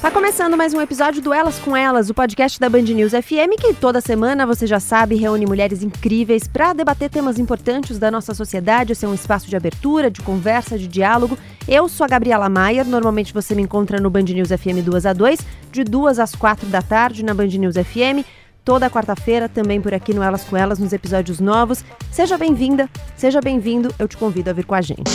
Tá começando mais um episódio do Elas com Elas, o podcast da Band News FM, que toda semana, você já sabe, reúne mulheres incríveis para debater temas importantes da nossa sociedade, ser um espaço de abertura, de conversa, de diálogo. Eu sou a Gabriela Maier, normalmente você me encontra no Band News FM 2 a 2, de 2 às 4 da tarde na Band News FM. Toda quarta-feira, também por aqui no Elas com Elas, nos episódios novos. Seja bem-vinda, seja bem-vindo, eu te convido a vir com a gente.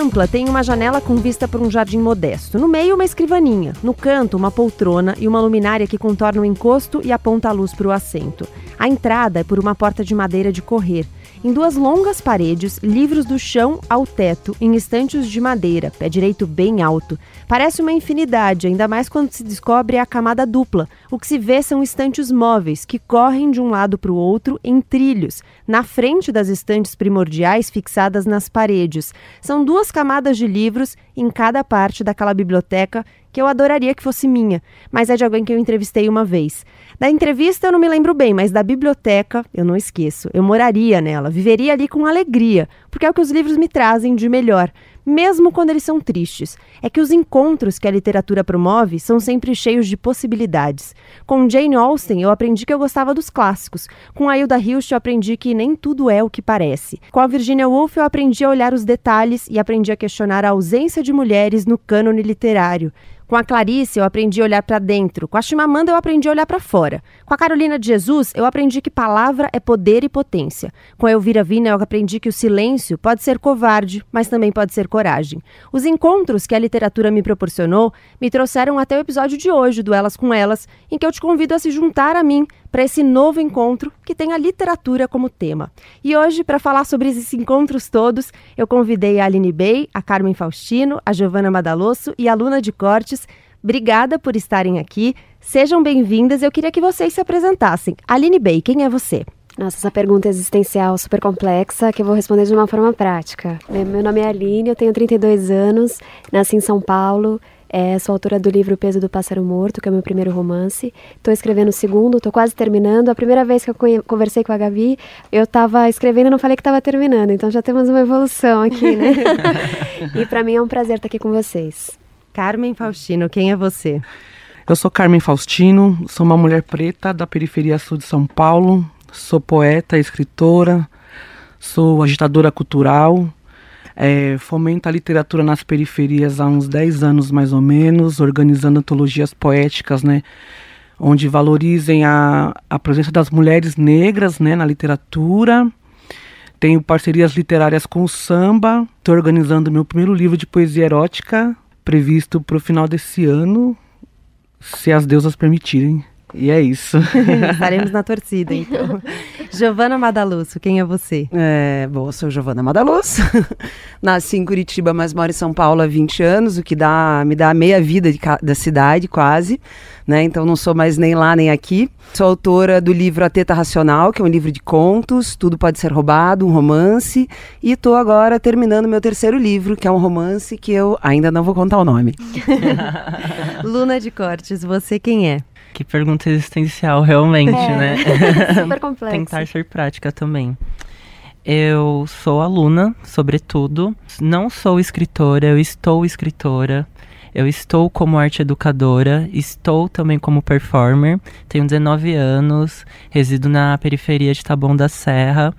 Ampla tem uma janela com vista para um jardim modesto. No meio, uma escrivaninha. No canto, uma poltrona e uma luminária que contorna o encosto e aponta a luz para o assento. A entrada é por uma porta de madeira de correr. Em duas longas paredes, livros do chão ao teto, em estantes de madeira, pé direito bem alto. Parece uma infinidade, ainda mais quando se descobre a camada dupla. O que se vê são estantes móveis, que correm de um lado para o outro em trilhos, na frente das estantes primordiais fixadas nas paredes. São duas camadas de livros em cada parte daquela biblioteca que eu adoraria que fosse minha, mas é de alguém que eu entrevistei uma vez. Da entrevista eu não me lembro bem, mas da biblioteca eu não esqueço. Eu moraria nela, viveria ali com alegria, porque é o que os livros me trazem de melhor mesmo quando eles são tristes. É que os encontros que a literatura promove são sempre cheios de possibilidades. Com Jane Austen, eu aprendi que eu gostava dos clássicos. Com a Hilda Hilst, eu aprendi que nem tudo é o que parece. Com a Virginia Woolf, eu aprendi a olhar os detalhes e aprendi a questionar a ausência de mulheres no cânone literário. Com a Clarice, eu aprendi a olhar para dentro. Com a Chimamanda, eu aprendi a olhar para fora. Com a Carolina de Jesus, eu aprendi que palavra é poder e potência. Com a Elvira Vina, eu aprendi que o silêncio pode ser covarde, mas também pode ser coragem. Os encontros que a literatura me proporcionou me trouxeram até o episódio de hoje do Elas com Elas, em que eu te convido a se juntar a mim para esse novo encontro que tem a literatura como tema. E hoje, para falar sobre esses encontros todos, eu convidei a Aline Bey, a Carmen Faustino, a Giovana Madalosso e a Luna de Cortes. Obrigada por estarem aqui. Sejam bem-vindas. Eu queria que vocês se apresentassem. Aline Bey, quem é você? Nossa, essa pergunta existencial super complexa que eu vou responder de uma forma prática. Meu nome é Aline, eu tenho 32 anos, nasci em São Paulo, é, sou autora do livro O Peso do Pássaro Morto, que é o meu primeiro romance. Estou escrevendo o segundo, estou quase terminando. A primeira vez que eu conversei com a Gabi, eu estava escrevendo e não falei que estava terminando. Então já temos uma evolução aqui, né? e para mim é um prazer estar aqui com vocês. Carmen Faustino, quem é você? Eu sou Carmen Faustino, sou uma mulher preta da periferia sul de São Paulo. Sou poeta, escritora, sou agitadora cultural, é, fomenta a literatura nas periferias há uns 10 anos mais ou menos, organizando antologias poéticas, né? Onde valorizem a, a presença das mulheres negras né, na literatura. Tenho parcerias literárias com o samba. Estou organizando meu primeiro livro de poesia erótica, previsto para o final desse ano, se as deusas permitirem. E é isso. Estaremos na torcida, então. Giovana Madalusso, quem é você? É, bom, eu sou Giovana Madalusso. Nasci em Curitiba, mas moro em São Paulo há 20 anos, o que dá, me dá meia vida de, da cidade, quase. Né? Então não sou mais nem lá nem aqui. Sou autora do livro A Teta Racional, que é um livro de contos, tudo pode ser roubado, um romance. E estou agora terminando meu terceiro livro, que é um romance que eu ainda não vou contar o nome. Luna de Cortes, você quem é? Que pergunta existencial, realmente, é. né? Super complexo. Tentar ser prática também. Eu sou aluna, sobretudo. Não sou escritora, eu estou escritora. Eu estou como arte educadora, estou também como performer. Tenho 19 anos, resido na periferia de Taboão da Serra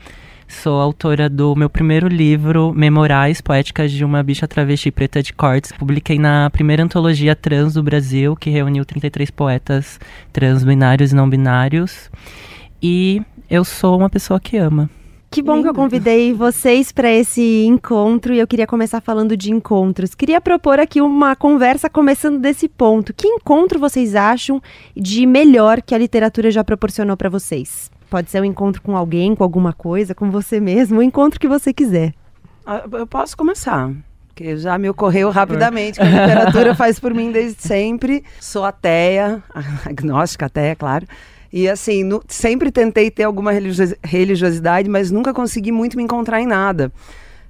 Sou autora do meu primeiro livro, Memorais Poéticas de uma Bicha Travesti Preta de Cortes. Publiquei na primeira antologia trans do Brasil, que reuniu 33 poetas trans, binários e não binários. E eu sou uma pessoa que ama. Que bom Lindo. que eu convidei vocês para esse encontro e eu queria começar falando de encontros. Queria propor aqui uma conversa começando desse ponto. Que encontro vocês acham de melhor que a literatura já proporcionou para vocês? Pode ser um encontro com alguém, com alguma coisa, com você mesmo, o encontro que você quiser. Ah, eu posso começar. Que já me ocorreu rapidamente, que a literatura faz por mim desde sempre. Sou ateia, agnóstica ateia, claro. E assim, no, sempre tentei ter alguma religiosidade, mas nunca consegui muito me encontrar em nada.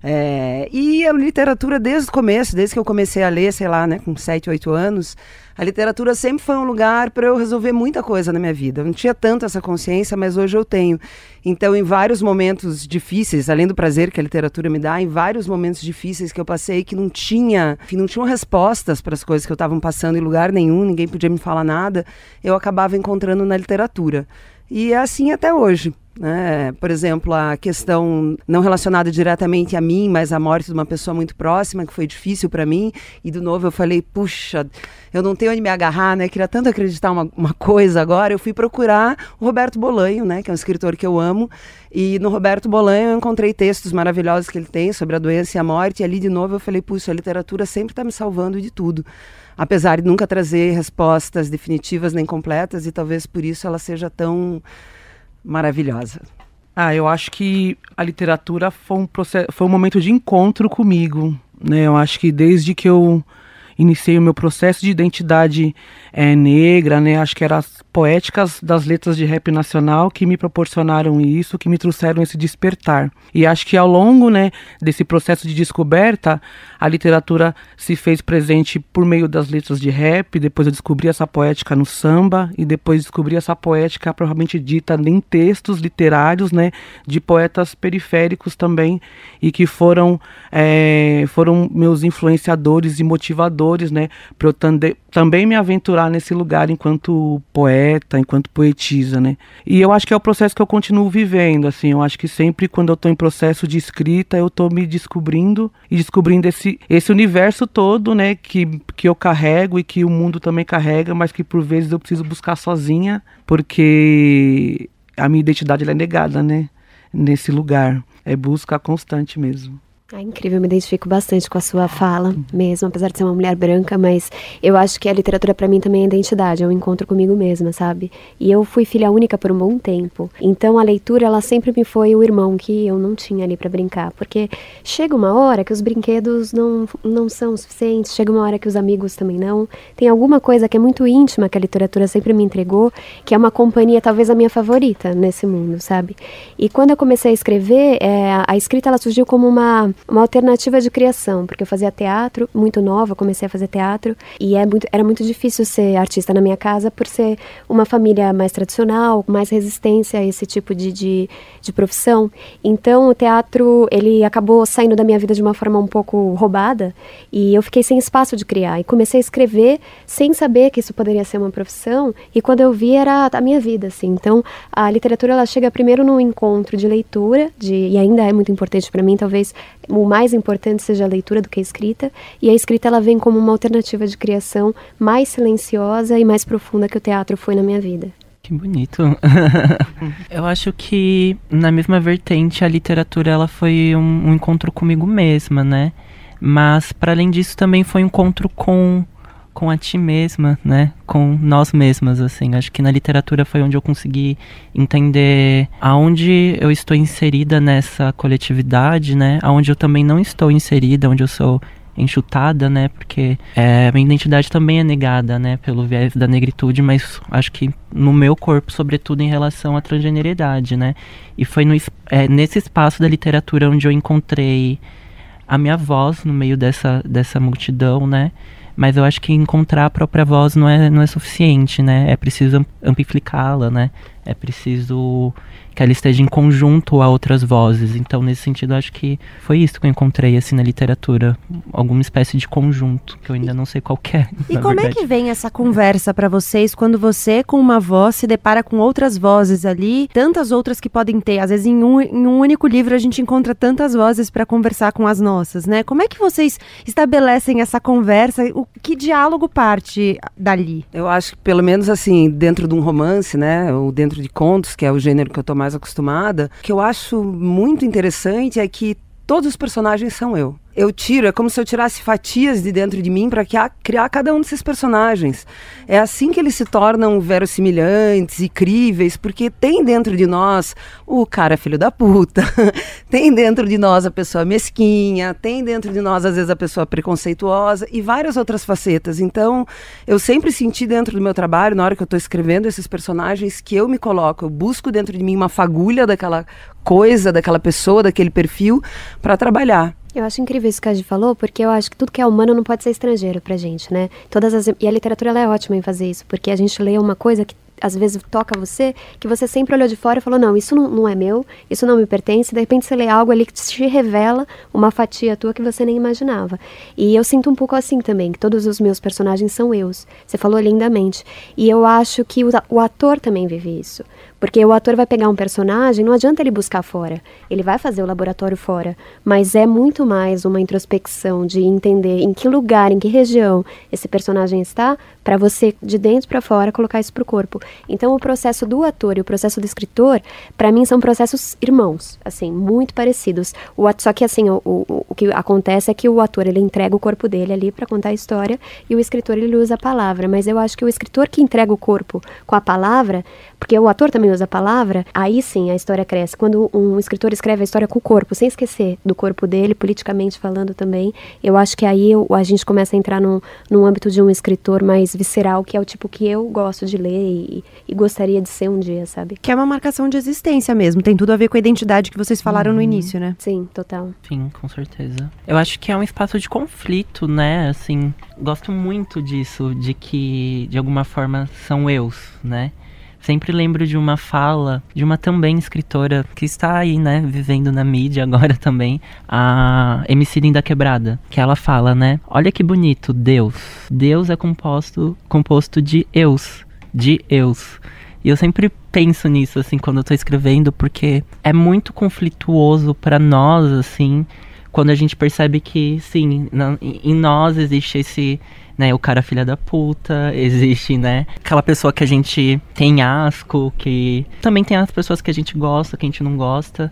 É, e a literatura desde o começo, desde que eu comecei a ler, sei lá, né, com 7, 8 anos, a literatura sempre foi um lugar para eu resolver muita coisa na minha vida. Eu não tinha tanto essa consciência, mas hoje eu tenho. Então, em vários momentos difíceis, além do prazer que a literatura me dá, em vários momentos difíceis que eu passei que não tinha, que não tinham respostas para as coisas que eu estava passando em lugar nenhum, ninguém podia me falar nada, eu acabava encontrando na literatura. E é assim até hoje. Né? Por exemplo, a questão não relacionada diretamente a mim, mas a morte de uma pessoa muito próxima, que foi difícil para mim. E, de novo, eu falei, puxa, eu não tenho onde me agarrar, né? Queria tanto acreditar uma, uma coisa agora. Eu fui procurar o Roberto Bolanho, né? Que é um escritor que eu amo. E no Roberto Bolanho eu encontrei textos maravilhosos que ele tem sobre a doença e a morte. E ali, de novo, eu falei, puxa, a literatura sempre está me salvando de tudo apesar de nunca trazer respostas definitivas nem completas, e talvez por isso ela seja tão maravilhosa. Ah, eu acho que a literatura foi um, processo, foi um momento de encontro comigo. Né? Eu acho que desde que eu iniciei o meu processo de identidade é, negra, né? Acho que eram as poéticas das letras de rap nacional que me proporcionaram isso, que me trouxeram esse despertar. E acho que ao longo, né, desse processo de descoberta, a literatura se fez presente por meio das letras de rap. Depois eu descobri essa poética no samba e depois descobri essa poética provavelmente dita em textos literários, né, de poetas periféricos também e que foram é, foram meus influenciadores e motivadores, né, para eu também me aventurar nesse lugar enquanto poeta, enquanto poetisa, né? E eu acho que é o processo que eu continuo vivendo, assim, eu acho que sempre quando eu estou em processo de escrita, eu estou me descobrindo e descobrindo esse, esse universo todo, né, que, que eu carrego e que o mundo também carrega, mas que por vezes eu preciso buscar sozinha, porque a minha identidade é negada, né, nesse lugar. É busca constante mesmo. É incrível, me identifico bastante com a sua fala, mesmo, apesar de ser uma mulher branca, mas eu acho que a literatura para mim também é identidade, é um encontro comigo mesma, sabe? E eu fui filha única por um bom tempo, então a leitura ela sempre me foi o irmão que eu não tinha ali para brincar, porque chega uma hora que os brinquedos não, não são suficientes, chega uma hora que os amigos também não. Tem alguma coisa que é muito íntima que a literatura sempre me entregou, que é uma companhia talvez a minha favorita nesse mundo, sabe? E quando eu comecei a escrever, é, a escrita ela surgiu como uma uma alternativa de criação, porque eu fazia teatro muito nova, comecei a fazer teatro e é muito, era muito difícil ser artista na minha casa por ser uma família mais tradicional, mais resistência a esse tipo de, de, de profissão. Então o teatro ele acabou saindo da minha vida de uma forma um pouco roubada e eu fiquei sem espaço de criar e comecei a escrever sem saber que isso poderia ser uma profissão e quando eu vi era a minha vida assim. Então a literatura ela chega primeiro num encontro de leitura de, e ainda é muito importante para mim talvez o mais importante seja a leitura do que a escrita, e a escrita ela vem como uma alternativa de criação mais silenciosa e mais profunda que o teatro foi na minha vida. Que bonito. eu acho que na mesma vertente a literatura ela foi um, um encontro comigo mesma, né? Mas para além disso também foi um encontro com com a ti mesma, né? Com nós mesmas, assim. Acho que na literatura foi onde eu consegui entender aonde eu estou inserida nessa coletividade, né? Aonde eu também não estou inserida, onde eu sou enxutada, né? Porque é, minha identidade também é negada, né? Pelo viés da negritude, mas acho que no meu corpo, sobretudo em relação à transgeneridade, né? E foi no, é, nesse espaço da literatura onde eu encontrei a minha voz no meio dessa, dessa multidão, né? Mas eu acho que encontrar a própria voz não é, não é suficiente, né? É preciso amplificá-la, né? É preciso que ela esteja em conjunto a outras vozes. Então, nesse sentido, acho que foi isso que eu encontrei assim na literatura, alguma espécie de conjunto que eu ainda não sei qual é. E como verdade. é que vem essa conversa para vocês quando você com uma voz se depara com outras vozes ali, tantas outras que podem ter. Às vezes em um, em um único livro a gente encontra tantas vozes para conversar com as nossas, né? Como é que vocês estabelecem essa conversa? O que diálogo parte dali? Eu acho que pelo menos assim dentro de um romance, né, ou dentro de contos, que é o gênero que eu tô mais acostumada, que eu acho muito interessante é que todos os personagens são eu. eu tiro, é como se eu tirasse fatias de dentro de mim para criar cada um desses personagens. É assim que eles se tornam verossimilhantes e críveis, porque tem dentro de nós o cara filho da puta, tem dentro de nós a pessoa mesquinha, tem dentro de nós às vezes a pessoa preconceituosa e várias outras facetas. Então, eu sempre senti dentro do meu trabalho, na hora que eu estou escrevendo esses personagens, que eu me coloco, eu busco dentro de mim uma fagulha daquela coisa, daquela pessoa, daquele perfil para trabalhar. Eu acho incrível isso que a gente falou, porque eu acho que tudo que é humano não pode ser estrangeiro pra gente, né? Todas as e a literatura é ótima em fazer isso, porque a gente lê uma coisa que às vezes toca você, que você sempre olhou de fora e falou, não, isso não, não é meu, isso não me pertence, de repente você lê algo ali que te revela uma fatia tua que você nem imaginava. E eu sinto um pouco assim também, que todos os meus personagens são eus. Você falou lindamente. E eu acho que o, o ator também vive isso. Porque o ator vai pegar um personagem, não adianta ele buscar fora. Ele vai fazer o laboratório fora. Mas é muito mais uma introspecção de entender em que lugar, em que região esse personagem está, para você, de dentro para fora, colocar isso para o corpo. Então, o processo do ator e o processo do escritor, para mim, são processos irmãos, assim, muito parecidos. O, só que, assim, o, o, o que acontece é que o ator, ele entrega o corpo dele ali para contar a história e o escritor, ele usa a palavra. Mas eu acho que o escritor que entrega o corpo com a palavra, porque o ator também usa a palavra, aí sim a história cresce. Quando um escritor escreve a história com o corpo, sem esquecer do corpo dele, politicamente falando também, eu acho que aí a gente começa a entrar num, num âmbito de um escritor mais visceral, que é o tipo que eu gosto de ler e, e, gostaria de ser um dia, sabe? Que é uma marcação de existência mesmo, tem tudo a ver com a identidade que vocês falaram uhum. no início, né? Sim, total. Sim, com certeza. Eu acho que é um espaço de conflito, né? Assim, gosto muito disso, de que de alguma forma são eus, né? Sempre lembro de uma fala de uma também escritora que está aí, né, vivendo na mídia agora também, a MC Linda Quebrada, que ela fala, né? Olha que bonito, Deus. Deus é composto composto de eus, de eus. E eu sempre penso nisso assim quando eu tô escrevendo, porque é muito conflituoso para nós assim, quando a gente percebe que sim, na, em nós existe esse né, o cara filha da puta, existe, né, aquela pessoa que a gente tem asco, que também tem as pessoas que a gente gosta, que a gente não gosta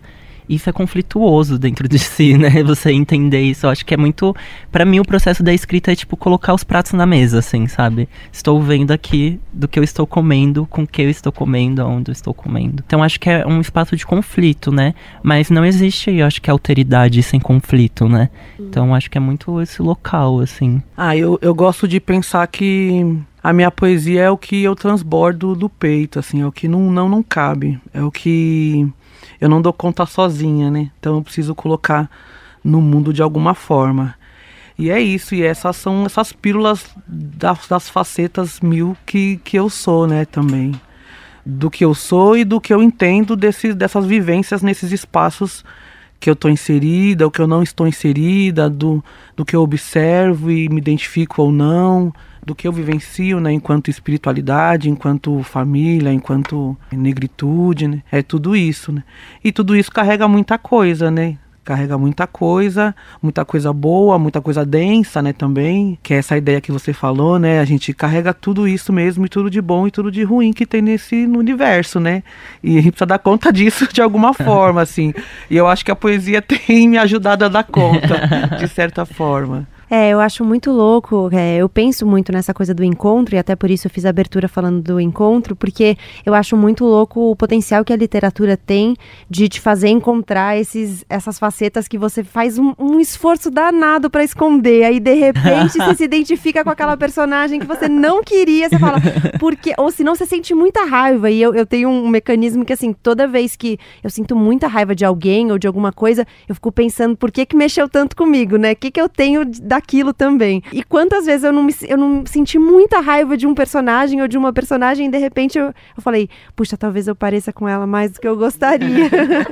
isso é conflituoso dentro de si, né? Você entender isso. Eu acho que é muito. para mim, o processo da escrita é tipo colocar os pratos na mesa, assim, sabe? Estou vendo aqui do que eu estou comendo, com o que eu estou comendo, aonde eu estou comendo. Então acho que é um espaço de conflito, né? Mas não existe, eu acho que, alteridade sem conflito, né? Hum. Então acho que é muito esse local, assim. Ah, eu, eu gosto de pensar que a minha poesia é o que eu transbordo do peito, assim, é o que não, não, não cabe. É o que eu não dou conta sozinha, né? Então eu preciso colocar no mundo de alguma forma. E é isso, e essas são essas pílulas das, das facetas mil que, que eu sou, né, também. Do que eu sou e do que eu entendo desse, dessas vivências nesses espaços que eu estou inserida, o que eu não estou inserida, do, do que eu observo e me identifico ou não, do que eu vivencio, né, enquanto espiritualidade, enquanto família, enquanto negritude, né? É tudo isso, né? E tudo isso carrega muita coisa, né? carrega muita coisa, muita coisa boa, muita coisa densa, né, também, que é essa ideia que você falou, né, a gente carrega tudo isso mesmo, e tudo de bom e tudo de ruim que tem nesse no universo, né, e a gente precisa dar conta disso de alguma forma, assim, e eu acho que a poesia tem me ajudado a dar conta, de certa forma. É, eu acho muito louco. É, eu penso muito nessa coisa do encontro, e até por isso eu fiz a abertura falando do encontro, porque eu acho muito louco o potencial que a literatura tem de te fazer encontrar esses, essas facetas que você faz um, um esforço danado para esconder. Aí, de repente, você se identifica com aquela personagem que você não queria. Você fala, porque. Ou senão você sente muita raiva. E eu, eu tenho um mecanismo que, assim, toda vez que eu sinto muita raiva de alguém ou de alguma coisa, eu fico pensando por que, que mexeu tanto comigo, né? O que, que eu tenho da aquilo também. E quantas vezes eu não, me, eu não senti muita raiva de um personagem ou de uma personagem e de repente eu, eu falei, puxa, talvez eu pareça com ela mais do que eu gostaria.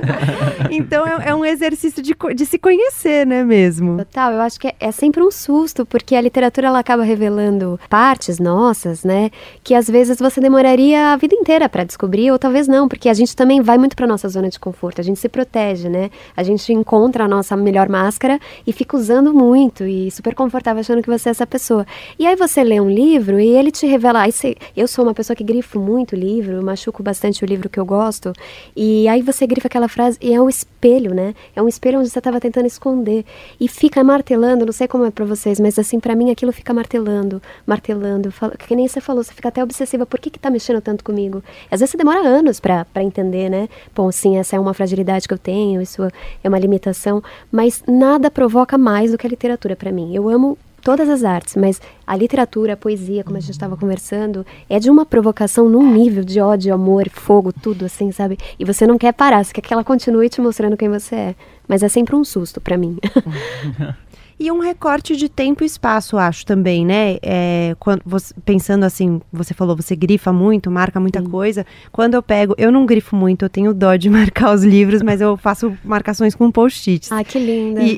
então é, é, um exercício de, de se conhecer, né, mesmo? Total, eu acho que é, é sempre um susto, porque a literatura ela acaba revelando partes nossas, né, que às vezes você demoraria a vida inteira para descobrir, ou talvez não, porque a gente também vai muito para nossa zona de conforto, a gente se protege, né? A gente encontra a nossa melhor máscara e fica usando muito e super confortável achando que você é essa pessoa. E aí você lê um livro e ele te revela. Aí você, eu sou uma pessoa que grifo muito livro, machuco bastante o livro que eu gosto. E aí você grifa aquela frase e é um espelho, né? É um espelho onde você estava tentando esconder. E fica martelando, não sei como é para vocês, mas assim, para mim aquilo fica martelando, martelando. Falo, que nem você falou, você fica até obsessiva. Por que, que tá mexendo tanto comigo? Às vezes você demora anos para entender, né? Bom, sim, essa é uma fragilidade que eu tenho, isso é uma limitação, mas nada provoca mais do que a literatura para mim. Eu amo todas as artes, mas a literatura, a poesia, como a gente estava conversando, é de uma provocação num nível de ódio, amor, fogo, tudo assim, sabe? E você não quer parar, você quer que ela continue te mostrando quem você é. Mas é sempre um susto para mim. E um recorte de tempo e espaço, acho também, né? É, quando você, pensando assim, você falou, você grifa muito, marca muita Sim. coisa. Quando eu pego, eu não grifo muito, eu tenho dó de marcar os livros, mas eu faço marcações com post-its. Ah, que linda. E,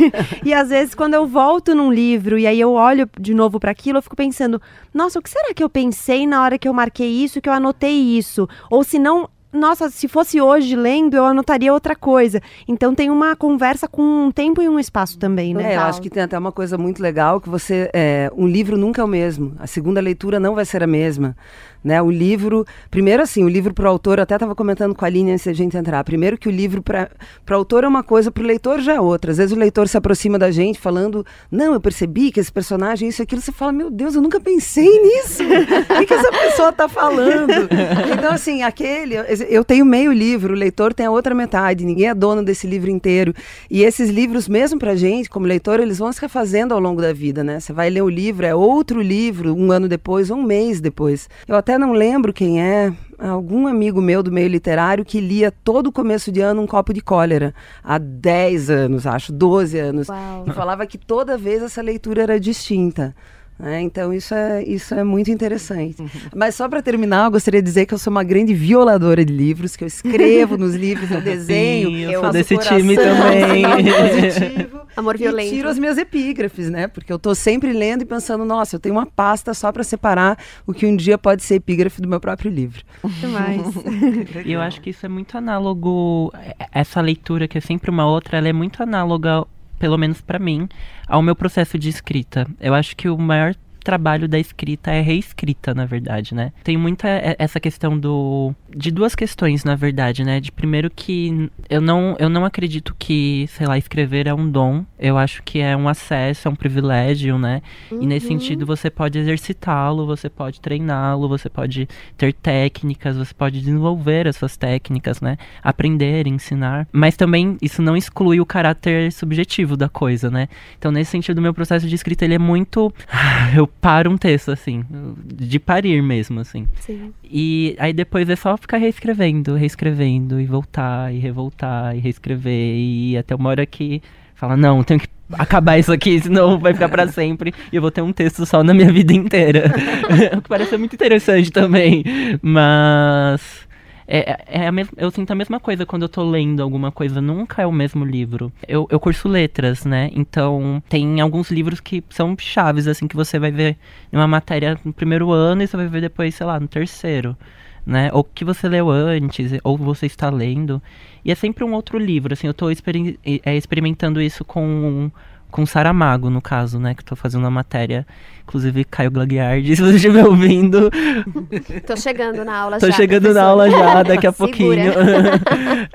e às vezes, quando eu volto num livro e aí eu olho de novo para aquilo, eu fico pensando, nossa, o que será que eu pensei na hora que eu marquei isso, que eu anotei isso? Ou se não, nossa, se fosse hoje lendo, eu anotaria outra coisa. Então tem uma conversa com um tempo e um espaço também, né? É, eu acho que tem até uma coisa muito legal que você. É, um livro nunca é o mesmo. A segunda leitura não vai ser a mesma. Né? O livro, primeiro assim, o livro para o autor, eu até estava comentando com a Aline antes da gente entrar. Primeiro que o livro para o autor é uma coisa, para o leitor já é outra. Às vezes o leitor se aproxima da gente falando, não, eu percebi que esse personagem, isso aquilo, você fala, meu Deus, eu nunca pensei nisso. o que, que essa pessoa está falando? Então, assim, aquele, eu tenho meio livro, o leitor tem a outra metade, ninguém é dono desse livro inteiro. E esses livros, mesmo para gente, como leitor, eles vão se refazendo ao longo da vida, né? Você vai ler o livro, é outro livro, um ano depois, um mês depois. Eu até não lembro quem é, algum amigo meu do meio literário que lia todo começo de ano um copo de cólera, há 10 anos, acho, 12 anos. Uau. E falava que toda vez essa leitura era distinta. É, então isso é, isso é muito interessante. Mas só para terminar, eu gostaria de dizer que eu sou uma grande violadora de livros, que eu escrevo nos livros, eu desenho. Sim, eu sou desse time também. Positivo, Amor violento. E tiro as minhas epígrafes, né? Porque eu estou sempre lendo e pensando, nossa, eu tenho uma pasta só para separar o que um dia pode ser epígrafe do meu próprio livro. Demais. e eu acho que isso é muito análogo, essa leitura que é sempre uma outra, ela é muito análoga pelo menos para mim, ao meu processo de escrita. Eu acho que o maior trabalho da escrita é reescrita, na verdade, né? Tem muita essa questão do de duas questões, na verdade, né? De primeiro que eu não eu não acredito que, sei lá, escrever é um dom. Eu acho que é um acesso, é um privilégio, né? Uhum. E nesse uhum. sentido você pode exercitá-lo, você pode treiná-lo, você pode ter técnicas, você pode desenvolver as suas técnicas, né? Aprender, ensinar. Mas também isso não exclui o caráter subjetivo da coisa, né? Então, nesse sentido, meu processo de escrita ele é muito eu paro um texto, assim, de parir mesmo, assim. Sim. E aí depois é só ficar reescrevendo, reescrevendo, e voltar, e revoltar, e reescrever, e até uma hora que fala, não, tenho que acabar isso aqui, senão vai ficar para sempre e eu vou ter um texto só na minha vida inteira. o que parece muito interessante também, mas é, é, é a eu sinto a mesma coisa quando eu tô lendo alguma coisa, nunca é o mesmo livro. Eu, eu curso letras, né? Então, tem alguns livros que são chaves, assim, que você vai ver uma matéria no primeiro ano e você vai ver depois, sei lá, no terceiro. Né? Ou que você leu antes, ou você está lendo. E é sempre um outro livro, assim, eu estou exper é, experimentando isso com com Saramago, no caso, né? Que tô fazendo uma matéria. Inclusive, Caio Glagiardi, se você estiver ouvindo. Tô chegando na aula tô já. Tô chegando professor. na aula já, daqui a pouquinho.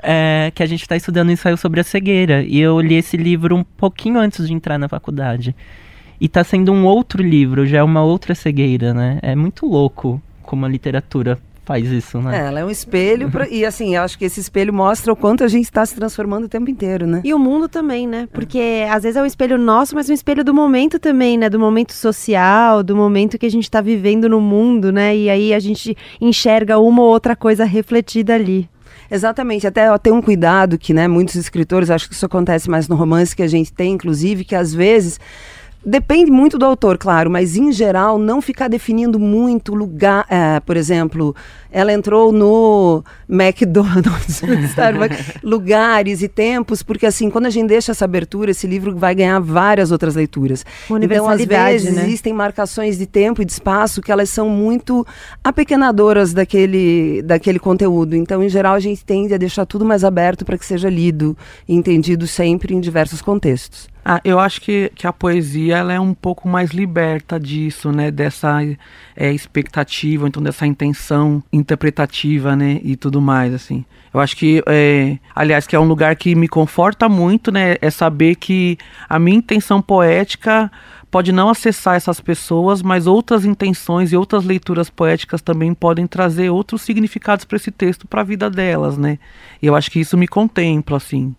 é, que a gente está estudando ensaio sobre a cegueira. E eu li esse livro um pouquinho antes de entrar na faculdade. E tá sendo um outro livro, já é uma outra cegueira, né? É muito louco como a literatura faz isso, né? É, ela é um espelho pra, e assim, eu acho que esse espelho mostra o quanto a gente está se transformando o tempo inteiro, né? E o mundo também, né? Porque às vezes é um espelho nosso, mas um espelho do momento também, né? Do momento social, do momento que a gente está vivendo no mundo, né? E aí a gente enxerga uma ou outra coisa refletida ali. Exatamente, até ó, tem um cuidado que, né, muitos escritores, acho que isso acontece mais no romance que a gente tem, inclusive, que às vezes Depende muito do autor, claro, mas em geral não ficar definindo muito lugar. É, por exemplo, ela entrou no McDonald's, lugares e tempos, porque assim, quando a gente deixa essa abertura, esse livro vai ganhar várias outras leituras. Então, às vezes, né? existem marcações de tempo e de espaço que elas são muito apequenadoras daquele, daquele conteúdo. Então, em geral, a gente tende a deixar tudo mais aberto para que seja lido e entendido sempre em diversos contextos. Ah, eu acho que, que a poesia ela é um pouco mais liberta disso, né? Dessa é, expectativa, então dessa intenção interpretativa, né? E tudo mais, assim. Eu acho que, é, aliás, que é um lugar que me conforta muito, né? É saber que a minha intenção poética pode não acessar essas pessoas, mas outras intenções e outras leituras poéticas também podem trazer outros significados para esse texto, para a vida delas, né? E eu acho que isso me contempla, assim.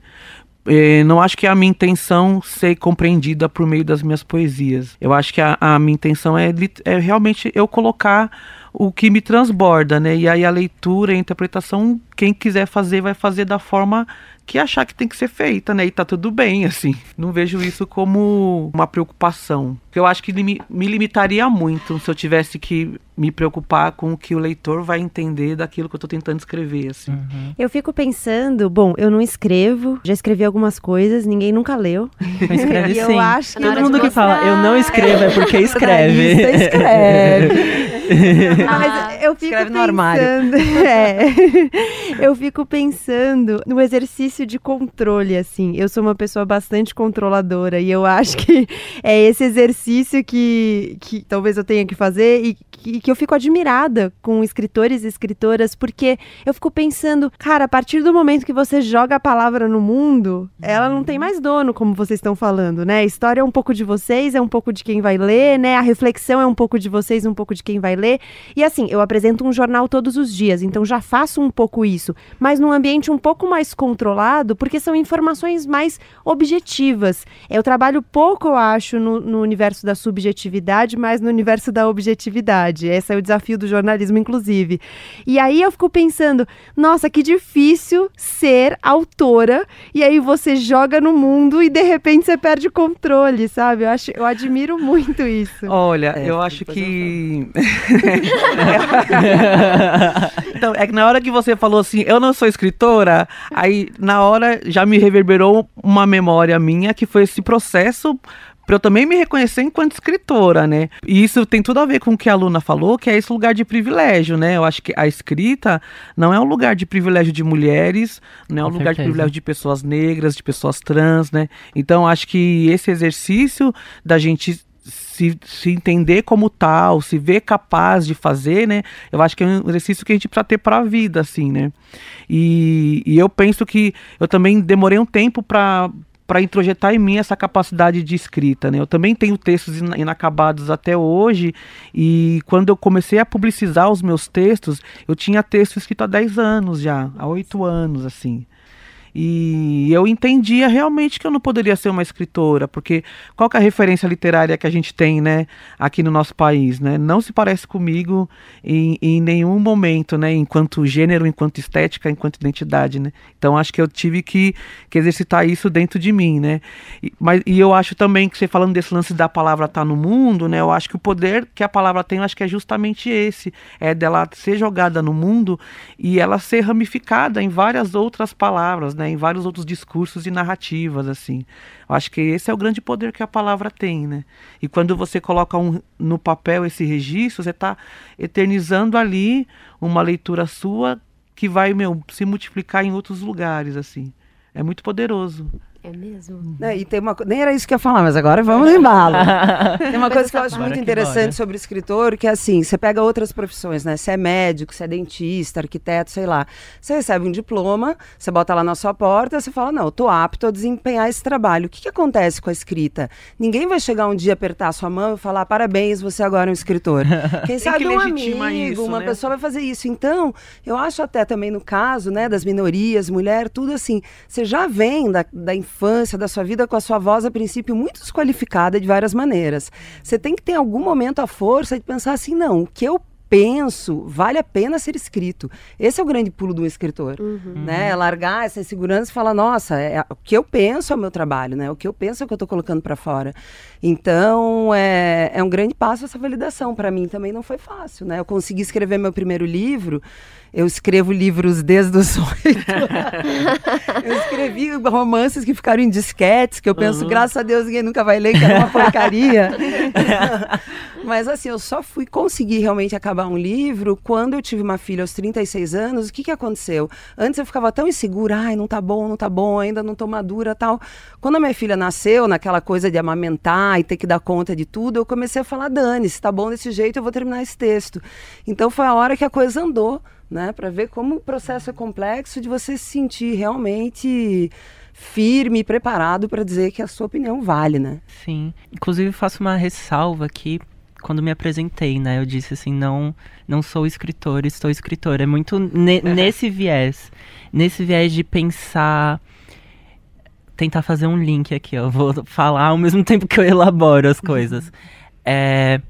É, não acho que é a minha intenção ser compreendida por meio das minhas poesias. Eu acho que a, a minha intenção é, é realmente eu colocar o que me transborda, né? E aí a leitura, a interpretação, quem quiser fazer, vai fazer da forma que achar que tem que ser feita, né? E tá tudo bem, assim. Não vejo isso como uma preocupação. Eu acho que me, limitaria muito se eu tivesse que me preocupar com o que o leitor vai entender daquilo que eu tô tentando escrever, assim. Uhum. Eu fico pensando, bom, eu não escrevo, já escrevi algumas coisas, ninguém nunca leu. Escreve sim. Eu acho que todo mundo que fala, eu não escrevo, é porque escreve. escreve. Mas eu fico Escreve pensando, no armário. É, eu fico pensando no exercício de controle, assim. Eu sou uma pessoa bastante controladora e eu acho que é esse exercício que, que talvez eu tenha que fazer e que, que eu fico admirada com escritores e escritoras, porque eu fico pensando, cara, a partir do momento que você joga a palavra no mundo, ela não tem mais dono, como vocês estão falando, né? A história é um pouco de vocês, é um pouco de quem vai ler, né? A reflexão é um pouco de vocês, um pouco de quem vai ler. E assim, eu apresento um jornal todos os dias, então já faço um pouco isso, mas num ambiente um pouco mais controlado, porque são informações mais objetivas. Eu trabalho pouco, eu acho, no, no universo da subjetividade, mas no universo da objetividade. Esse é o desafio do jornalismo, inclusive. E aí eu fico pensando, nossa, que difícil ser autora, e aí você joga no mundo e de repente você perde o controle, sabe? Eu, acho, eu admiro muito isso. Olha, É, eu acho que. então, é que na hora que você falou assim, eu não sou escritora, aí na hora já me reverberou uma memória minha que foi esse processo para eu também me reconhecer enquanto escritora, né? E isso tem tudo a ver com o que a Luna falou, que é esse lugar de privilégio, né? Eu acho que a escrita não é um lugar de privilégio de mulheres, não é um Com lugar de certeza. privilégio de pessoas negras, de pessoas trans, né? Então acho que esse exercício da gente se, se entender como tal, se ver capaz de fazer, né? Eu acho que é um exercício que a gente precisa ter para a vida, assim, né? E, e eu penso que eu também demorei um tempo para para introjetar em mim essa capacidade de escrita, né? Eu também tenho textos ina- inacabados até hoje e quando eu comecei a publicizar os meus textos, eu tinha texto escrito há 10 anos já, há 8 anos, assim. E eu entendia realmente que eu não poderia ser uma escritora, porque qual é a referência literária que a gente tem, né, aqui no nosso país, né? Não se parece comigo em, em nenhum momento, né, enquanto gênero, enquanto estética, enquanto identidade, né? Então acho que eu tive que, que exercitar isso dentro de mim, né? E, mas, e eu acho também que você falando desse lance da palavra estar no mundo, né? Eu acho que o poder que a palavra tem, eu acho que é justamente esse, é dela ser jogada no mundo e ela ser ramificada em várias outras palavras, né? Em vários outros discursos e narrativas, assim. Eu acho que esse é o grande poder que a palavra tem, né? E quando você coloca um, no papel esse registro, você está eternizando ali uma leitura sua que vai, meu, se multiplicar em outros lugares, assim. É muito poderoso. É mesmo? Né, e tem uma nem era isso que eu ia falar, mas agora vamos no embalo. tem uma coisa que eu acho muito interessante bora. sobre o escritor, que é assim, você pega outras profissões, né? Você é médico, você é dentista, arquiteto, sei lá. Você recebe um diploma, você bota lá na sua porta, você fala, não, eu tô apto a desempenhar esse trabalho. O que, que acontece com a escrita? Ninguém vai chegar um dia, apertar a sua mão e falar, parabéns, você agora é um escritor. Quem sabe que um amigo, isso, uma né? pessoa vai fazer isso. Então, eu acho até também no caso, né, das minorias, mulher, tudo assim, você já vem da, da infância, da sua vida com a sua voz, a princípio, muito desqualificada de várias maneiras. Você tem que ter em algum momento a força de pensar assim, não, o que eu penso vale a pena ser escrito. Esse é o grande pulo do escritor, né? Largar essa insegurança e falar, nossa, é, o que eu penso é o meu trabalho, né? O que eu penso é o que eu estou colocando para fora. Então, é, é um grande passo essa validação. Para mim também não foi fácil, né? Eu consegui escrever meu primeiro livro. Eu escrevo livros desde os oito. eu escrevi romances que ficaram em disquetes, que eu penso, graças a Deus, ninguém nunca vai ler, que era uma porcaria. Mas assim, eu só fui conseguir realmente acabar um livro quando eu tive uma filha aos 36 anos. O que, que aconteceu? Antes eu ficava tão insegura, ai, não tá bom, não tá bom, ainda não tô madura tal. Quando a minha filha nasceu, naquela coisa de amamentar e ter que dar conta de tudo, eu comecei a falar, Dani, se tá bom desse jeito, eu vou terminar esse texto. Então foi a hora que a coisa andou, né? Para ver como o processo é complexo de você se sentir realmente firme e preparado para dizer que a sua opinião vale, né? Sim. Inclusive faço uma ressalva aqui quando me apresentei, né? Eu disse assim, não, não sou escritor, estou escritora. É muito ne nesse viés, nesse viés de pensar tentar fazer um link aqui, eu vou falar ao mesmo tempo que eu elaboro as coisas. Uhum. É,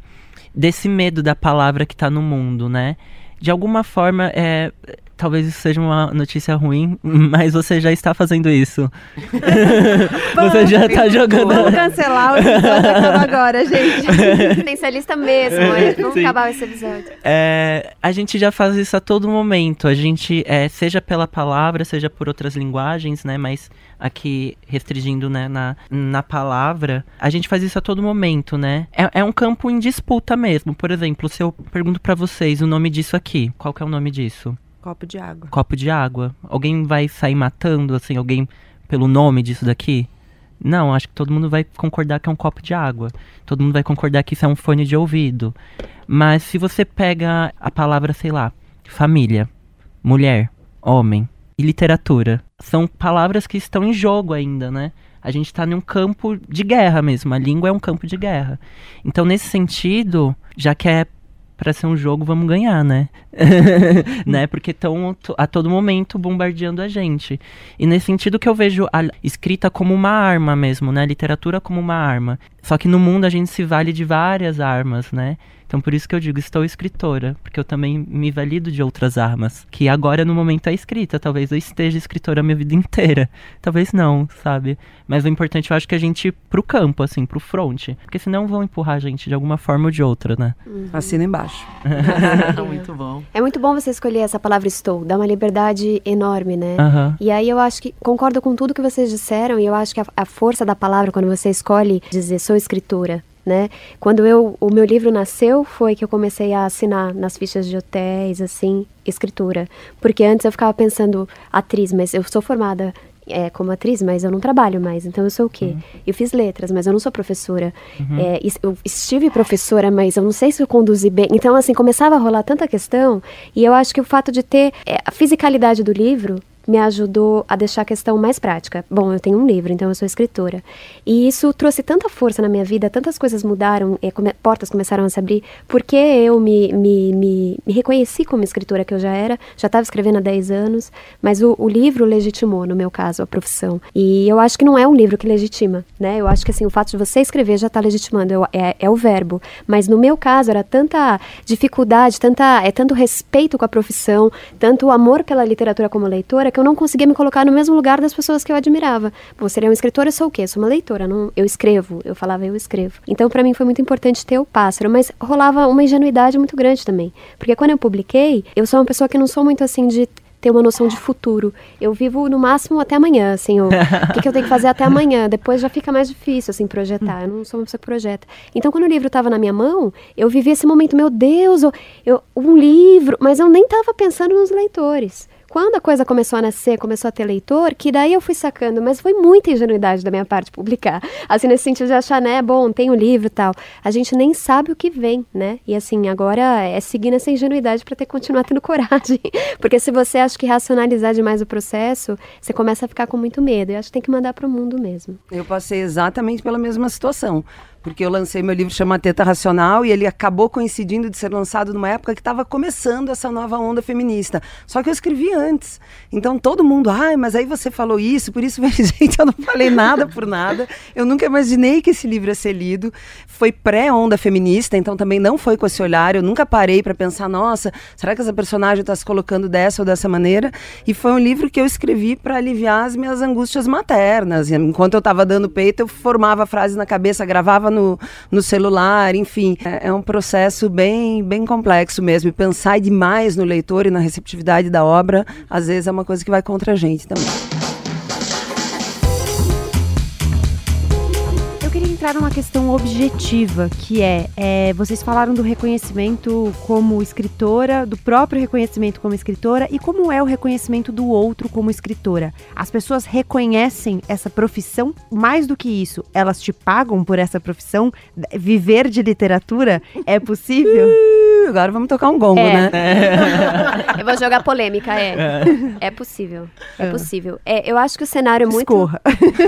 desse medo da palavra que está no mundo, né? De alguma forma, é, talvez isso seja uma notícia ruim, mas você já está fazendo isso. você já está jogando. Vamos cancelar o episódio agora, gente. Tensalista mesmo, vamos Sim. acabar esse episódio. É, a gente já faz isso a todo momento. A gente, é, seja pela palavra, seja por outras linguagens, né? Mas aqui restringindo né, na, na palavra, a gente faz isso a todo momento, né? É, é um campo em disputa mesmo. Por exemplo, se eu pergunto para vocês o nome disso aqui, qual que é o nome disso? Copo de água. Copo de água. Alguém vai sair matando, assim, alguém pelo nome disso daqui? Não, acho que todo mundo vai concordar que é um copo de água. Todo mundo vai concordar que isso é um fone de ouvido. Mas se você pega a palavra, sei lá, família, mulher, homem e literatura, são palavras que estão em jogo ainda, né? A gente está num campo de guerra mesmo. A língua é um campo de guerra. Então, nesse sentido, já que é para ser um jogo, vamos ganhar, né? né? Porque estão a todo momento bombardeando a gente. E nesse sentido que eu vejo a escrita como uma arma mesmo, né? A literatura como uma arma. Só que no mundo a gente se vale de várias armas, né? Então por isso que eu digo, estou escritora, porque eu também me valido de outras armas, que agora no momento é escrita, talvez eu esteja escritora a minha vida inteira, talvez não, sabe? Mas o importante eu acho que a gente ir pro campo, assim, pro front, porque senão vão empurrar a gente de alguma forma ou de outra, né? Uhum. Assina embaixo. muito bom. É muito bom você escolher essa palavra estou, dá uma liberdade enorme, né? Uhum. E aí eu acho que, concordo com tudo que vocês disseram, e eu acho que a, a força da palavra, quando você escolhe dizer sou escritora, né? Quando eu, o meu livro nasceu, foi que eu comecei a assinar nas fichas de hotéis, assim, escritura. Porque antes eu ficava pensando, atriz, mas eu sou formada é, como atriz, mas eu não trabalho mais, então eu sou o quê? Uhum. Eu fiz letras, mas eu não sou professora. Uhum. É, eu estive professora, mas eu não sei se eu conduzi bem. Então, assim, começava a rolar tanta questão, e eu acho que o fato de ter é, a fisicalidade do livro me ajudou a deixar a questão mais prática. Bom, eu tenho um livro, então eu sou escritora. E isso trouxe tanta força na minha vida, tantas coisas mudaram, é, come, portas começaram a se abrir, porque eu me, me, me, me, reconheci como escritora que eu já era, já estava escrevendo há 10 anos, mas o, o, livro legitimou, no meu caso, a profissão. E eu acho que não é um livro que legitima, né? Eu acho que assim, o fato de você escrever já está legitimando, eu, é, é o verbo. Mas no meu caso, era tanta dificuldade, tanta, é tanto respeito com a profissão, tanto amor pela literatura como leitora, que eu não conseguia me colocar no mesmo lugar das pessoas que eu admirava. Você é uma escritora, eu sou o quê? Eu sou uma leitora, não, eu escrevo. Eu falava, eu escrevo. Então, para mim foi muito importante ter o pássaro, mas rolava uma ingenuidade muito grande também. Porque quando eu publiquei, eu sou uma pessoa que não sou muito assim de ter uma noção de futuro. Eu vivo no máximo até amanhã, assim, o, que, que, eu tenho que fazer até amanhã. Depois já fica mais difícil, assim, projetar. Eu não sou uma pessoa que projeta. Então, quando o livro estava na minha mão, eu vivi esse momento, meu Deus, eu, eu, um livro, mas eu nem estava pensando nos leitores. Quando a coisa começou a nascer, começou a ter leitor, que daí eu fui sacando, mas foi muita ingenuidade da minha parte publicar. Assim, nesse sentido de achar, né, bom, tem o um livro e tal. A gente nem sabe o que vem, né? E assim, agora é seguir essa ingenuidade para ter continuar tendo coragem. Porque se você acha que racionalizar demais o processo, você começa a ficar com muito medo. E acho que tem que mandar para o mundo mesmo. Eu passei exatamente pela mesma situação porque eu lancei meu livro chama Teta Racional e ele acabou coincidindo de ser lançado numa época que estava começando essa nova onda feminista. Só que eu escrevi antes. Então todo mundo, ai, mas aí você falou isso, por isso, gente, eu não falei nada por nada. Eu nunca imaginei que esse livro ia ser lido. Foi pré-onda feminista, então também não foi com esse olhar. Eu nunca parei para pensar, nossa, será que essa personagem está se colocando dessa ou dessa maneira? E foi um livro que eu escrevi para aliviar as minhas angústias maternas. Enquanto eu estava dando peito, eu formava frases na cabeça, gravava no, no celular, enfim. É, é, um processo bem, bem complexo mesmo. E pensar demais no leitor e na receptividade da obra, às vezes é uma coisa que vai contra a gente também. Entrar numa questão objetiva, que é, é, vocês falaram do reconhecimento como escritora, do próprio reconhecimento como escritora e como é o reconhecimento do outro como escritora. As pessoas reconhecem essa profissão mais do que isso. Elas te pagam por essa profissão? Viver de literatura é possível? Agora vamos tocar um gongo, É. né? Eu vou jogar polêmica, é. É possível. É possível. É, eu acho que o cenário é muito. Escorra.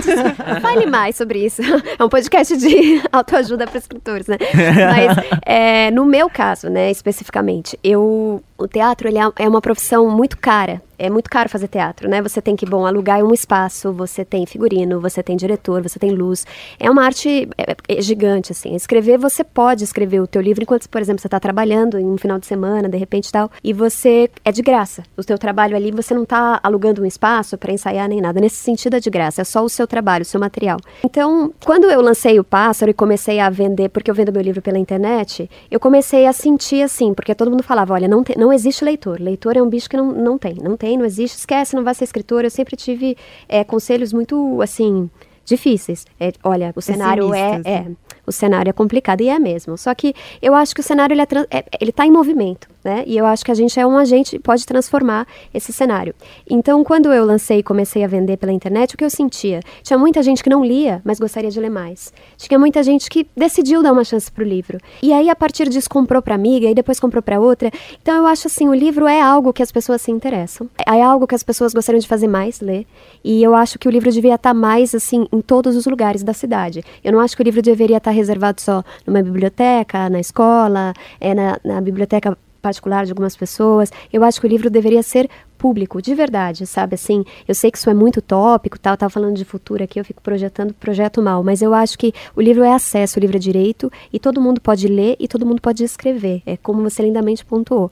Fale mais sobre isso. É um podcast de autoajuda para escritores, né? Mas é, no meu caso, né, especificamente, eu o teatro ele é- é uma profissão muito cara. É muito caro fazer teatro, né? Você tem que, bom, alugar um espaço, você tem figurino, você tem diretor, você tem luz. É uma arte é, é gigante, assim. Escrever, você pode escrever o teu livro enquanto, por exemplo, você está trabalhando em um final de semana, de repente tal, e você é de graça. O teu trabalho ali, você não está alugando um espaço para ensaiar nem nada. Nesse sentido é de graça, é só o seu trabalho, o seu material. Então, quando eu lancei o Pássaro e comecei a vender, porque eu vendo meu livro pela internet, eu comecei a sentir assim, porque todo mundo falava, olha, não, tem- não existe leitor. Leitor é um bicho que não, não tem, não tem, não existe, esquece, não vai ser escritor. Eu sempre tive é, conselhos muito, assim, difíceis. É, olha, o cenário é, Pessimistas, é, né? o cenário é complicado e é mesmo. Só que eu acho que o cenário ele é, é- ele está em movimento, né? E eu acho que a gente é um agente pode transformar esse cenário. Então, quando eu lancei e comecei a vender pela internet, o que eu sentia? Tinha muita gente que não lia, mas gostaria de ler mais. Tinha muita gente que decidiu dar uma chance pro livro. E aí a partir disso comprou para amiga e depois comprou para outra. Então eu acho assim, o livro é algo que as pessoas se interessam. É algo que as pessoas gostariam de fazer mais, ler. E eu acho que o livro devia estar mais assim em todos os lugares da cidade. Eu não acho que o livro deveria estar reservado só numa biblioteca, na escola, é na, na biblioteca particular de algumas pessoas. Eu acho que o livro deveria ser público, de verdade, sabe? Assim, eu sei que isso é muito tópico, tal, tava falando de futuro aqui, eu fico projetando projeto mal, mas eu acho que o livro é acesso, o livro é direito e todo mundo pode ler e todo mundo pode escrever, é como você lindamente pontuou.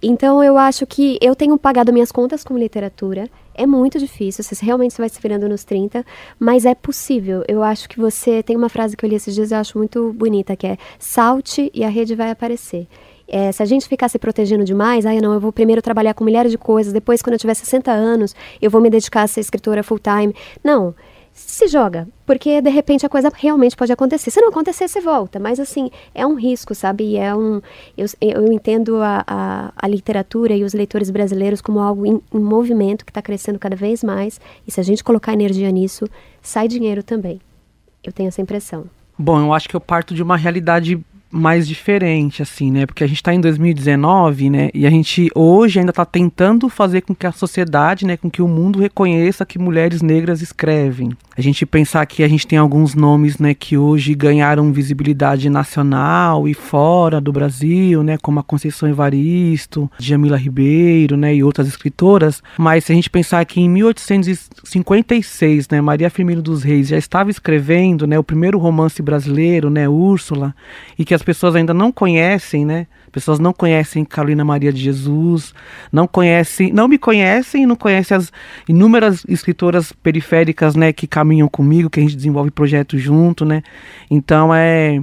Então eu acho que eu tenho pagado minhas contas com literatura, é muito difícil, você realmente vai se virando nos 30, mas é possível. Eu acho que você tem uma frase que eu li esses dias e eu acho muito bonita, que é salte e a rede vai aparecer. É, se a gente ficar se protegendo demais, ai não, eu vou primeiro trabalhar com milhares de coisas, depois quando eu tiver 60 anos, eu vou me dedicar a ser escritora full time. Não, se joga, porque de repente a coisa realmente pode acontecer. Se não acontecer, você volta, mas assim, é um risco, sabe? E é um. Eu, eu entendo a, a, a literatura e os leitores brasileiros como algo em, em movimento que está crescendo cada vez mais, e se a gente colocar energia nisso, sai dinheiro também. Eu tenho essa impressão. Bom, eu acho que eu parto de uma realidade mais diferente, assim, né? Porque a gente está em 2019, né? E a gente hoje ainda está tentando fazer com que a sociedade, né? Com que o mundo reconheça que mulheres negras escrevem. A gente pensar que a gente tem alguns nomes, né? Que hoje ganharam visibilidade nacional e fora do Brasil, né? Como a Conceição Evaristo, Jamila Ribeiro, né? E outras escritoras. Mas se a gente pensar que em 1856, né? Maria Firmino dos Reis já estava escrevendo, né? O primeiro romance brasileiro, né? Úrsula, e que as pessoas ainda não conhecem, né? Pessoas não conhecem Carolina Maria de Jesus, não conhecem, não me conhecem não conhecem as inúmeras escritoras periféricas, né, que caminham comigo, que a gente desenvolve projetos junto, né? Então é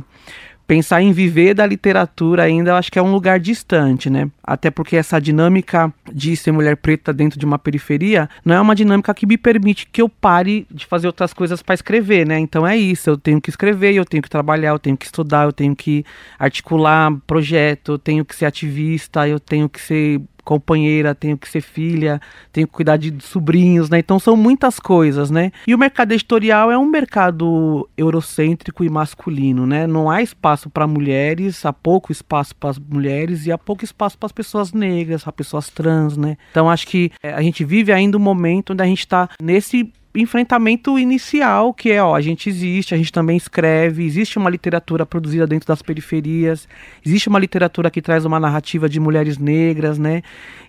pensar em viver da literatura ainda, eu acho que é um lugar distante, né? Até porque essa dinâmica de ser mulher preta dentro de uma periferia não é uma dinâmica que me permite que eu pare de fazer outras coisas para escrever, né? Então é isso, eu tenho que escrever, eu tenho que trabalhar, eu tenho que estudar, eu tenho que articular projeto, eu tenho que ser ativista, eu tenho que ser companheira, tenho que ser filha, tenho que cuidar de sobrinhos, né? Então são muitas coisas, né? E o mercado editorial é um mercado eurocêntrico e masculino, né? Não há espaço para mulheres, há pouco espaço para as mulheres e há pouco espaço para as pessoas negras, para pessoas trans, né? Então acho que é, a gente vive ainda um momento onde a gente está nesse enfrentamento inicial, que é, ó, a gente existe, a gente também escreve, existe uma literatura produzida dentro das periferias, existe uma literatura que traz uma narrativa de mulheres negras, né?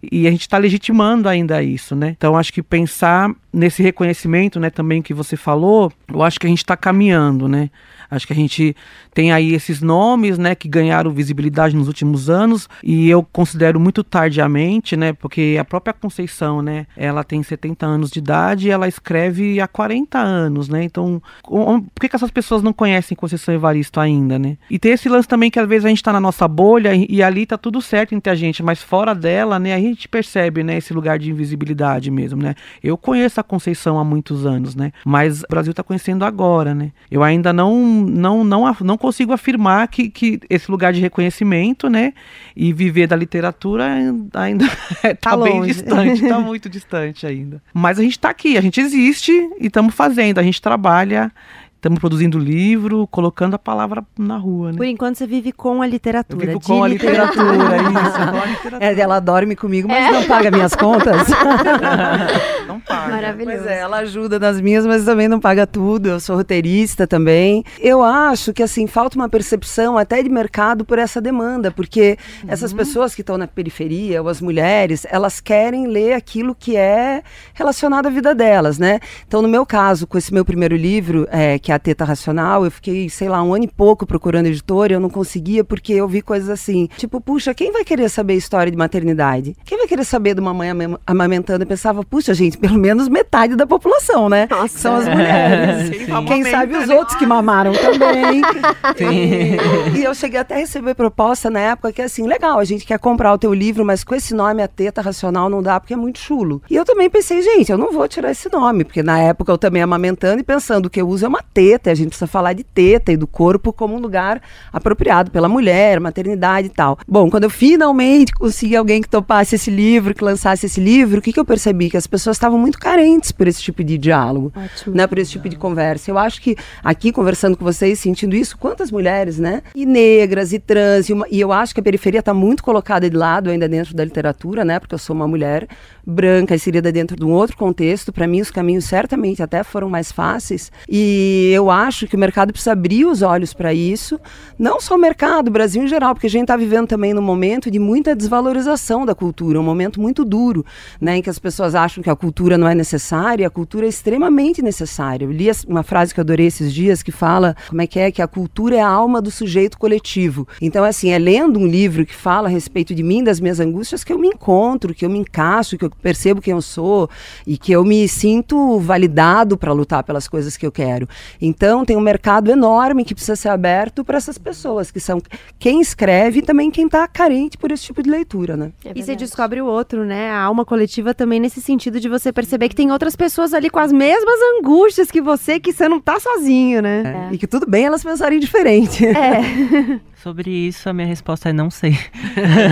E a gente está legitimando ainda isso, né? Então acho que pensar nesse reconhecimento, né, também que você falou, eu acho que a gente está caminhando, né? Acho que a gente tem aí esses nomes, né, que ganharam visibilidade nos últimos anos e eu considero muito tardiamente, né, porque a própria Conceição, né, ela tem 70 anos de idade e ela escreve há 40 anos, né? Então, por que, que essas pessoas não conhecem Conceição Evaristo ainda, né? E tem esse lance também que às vezes a gente tá na nossa bolha e, e ali tá tudo certo entre a gente, mas fora dela, né, a gente percebe, né, esse lugar de invisibilidade mesmo, né? Eu conheço a Conceição há muitos anos, né? Mas o Brasil tá conhecendo agora, né? Eu ainda não não não, não consigo afirmar que, que esse lugar de reconhecimento, né, e viver da literatura ainda tá, tá bem distante, tá muito distante ainda. Mas a gente tá aqui, a gente existe e estamos fazendo, a gente trabalha Estamos produzindo livro, colocando a palavra na rua, né? Por enquanto você vive com a literatura. Eu vivo com a literatura, isso. Com a literatura. É, ela dorme comigo, mas é. não paga minhas contas. não paga. Maravilhoso. Pois é, ela ajuda nas minhas, mas também não paga tudo. Eu sou roteirista também. Eu acho que, assim, falta uma percepção até de mercado por essa demanda, porque uhum. essas pessoas que estão na periferia, ou as mulheres, elas querem ler aquilo que é relacionado à vida delas, né? Então, no meu caso, com esse meu primeiro livro, é, que é a Teta Racional, eu fiquei, sei lá, um ano e pouco procurando editora, eu não conseguia porque eu vi coisas assim, tipo, puxa, quem vai querer saber história de maternidade? Quem vai querer saber de uma mãe amamentando? Eu pensava, puxa, gente, pelo menos metade da população, né? Nossa. São as mulheres. É, quem sabe os outros que mamaram também. e, e eu cheguei até a receber proposta na época que, assim, legal, a gente quer comprar o teu livro, mas com esse nome, a Teta Racional, não dá porque é muito chulo. E eu também pensei, gente, eu não vou tirar esse nome, porque na época eu também amamentando e pensando que eu uso é uma teta, a gente precisa falar de teta e do corpo como um lugar apropriado pela mulher, maternidade e tal. Bom, quando eu finalmente consegui alguém que topasse esse livro, que lançasse esse livro, o que, que eu percebi? Que as pessoas estavam muito carentes por esse tipo de diálogo, Ótimo. né? Por esse tipo de conversa. Eu acho que aqui, conversando com vocês, sentindo isso, quantas mulheres, né? E negras, e trans, e, uma, e eu acho que a periferia está muito colocada de lado ainda dentro da literatura, né? Porque eu sou uma mulher branca, inserida dentro de um outro contexto. Para mim, os caminhos certamente até foram mais fáceis. E eu acho que o mercado precisa abrir os olhos para isso, não só o mercado, o Brasil em geral, porque a gente está vivendo também num momento de muita desvalorização da cultura, um momento muito duro, né, em que as pessoas acham que a cultura não é necessária, a cultura é extremamente necessária. Eu li uma frase que eu adorei esses dias que fala como é que é que a cultura é a alma do sujeito coletivo. Então, assim, é lendo um livro que fala a respeito de mim, das minhas angústias, que eu me encontro, que eu me encaixo, que eu percebo quem eu sou e que eu me sinto validado para lutar pelas coisas que eu quero. Então, tem um mercado enorme que precisa ser aberto para essas pessoas, que são quem escreve e também quem está carente por esse tipo de leitura, né? É e você descobre o outro, né? A alma coletiva também nesse sentido de você perceber que tem outras pessoas ali com as mesmas angústias que você, que você não está sozinho, né? É. E que tudo bem elas pensarem diferente. É. Sobre isso, a minha resposta é não sei.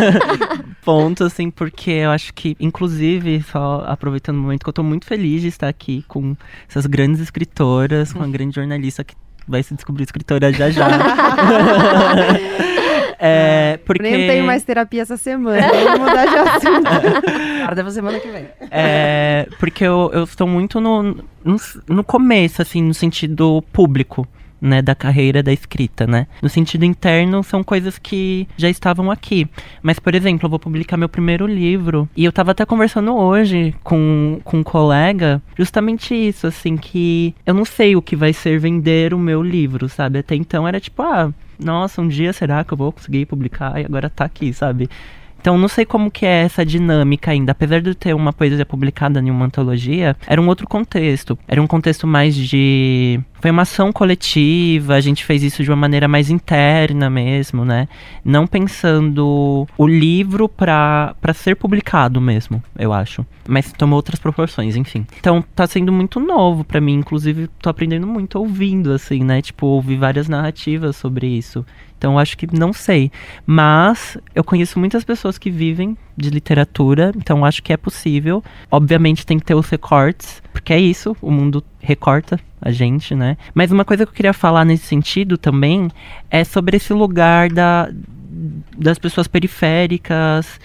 Ponto, assim, porque eu acho que, inclusive, só aproveitando o momento que eu tô muito feliz de estar aqui com essas grandes escritoras, com a grande jornalista que vai se descobrir escritora já já. É, porque... Nem tenho mais terapia essa semana. Vamos mudar de assunto. Guarda semana que vem. É, porque eu, eu estou muito no, no, no começo, assim, no sentido público né, da carreira da escrita, né? No sentido interno, são coisas que já estavam aqui. Mas, por exemplo, eu vou publicar meu primeiro livro, e eu tava até conversando hoje com, com um colega, justamente isso, assim, que eu não sei o que vai ser vender o meu livro, sabe? Até então era tipo, ah, nossa, um dia será que eu vou conseguir publicar? E agora tá aqui, sabe? Então não sei como que é essa dinâmica ainda. Apesar de ter uma poesia publicada em uma antologia, era um outro contexto. Era um contexto mais de foi uma ação coletiva, a gente fez isso de uma maneira mais interna mesmo, né? Não pensando o livro para ser publicado mesmo, eu acho. Mas tomou outras proporções, enfim. Então tá sendo muito novo para mim, inclusive tô aprendendo muito ouvindo, assim, né? Tipo, ouvir várias narrativas sobre isso. Então acho que não sei. Mas eu conheço muitas pessoas que vivem de literatura, então acho que é possível. Obviamente tem que ter os recortes, porque é isso, o mundo recorta a gente, né? Mas uma coisa que eu queria falar nesse sentido também é sobre esse lugar da, das pessoas periféricas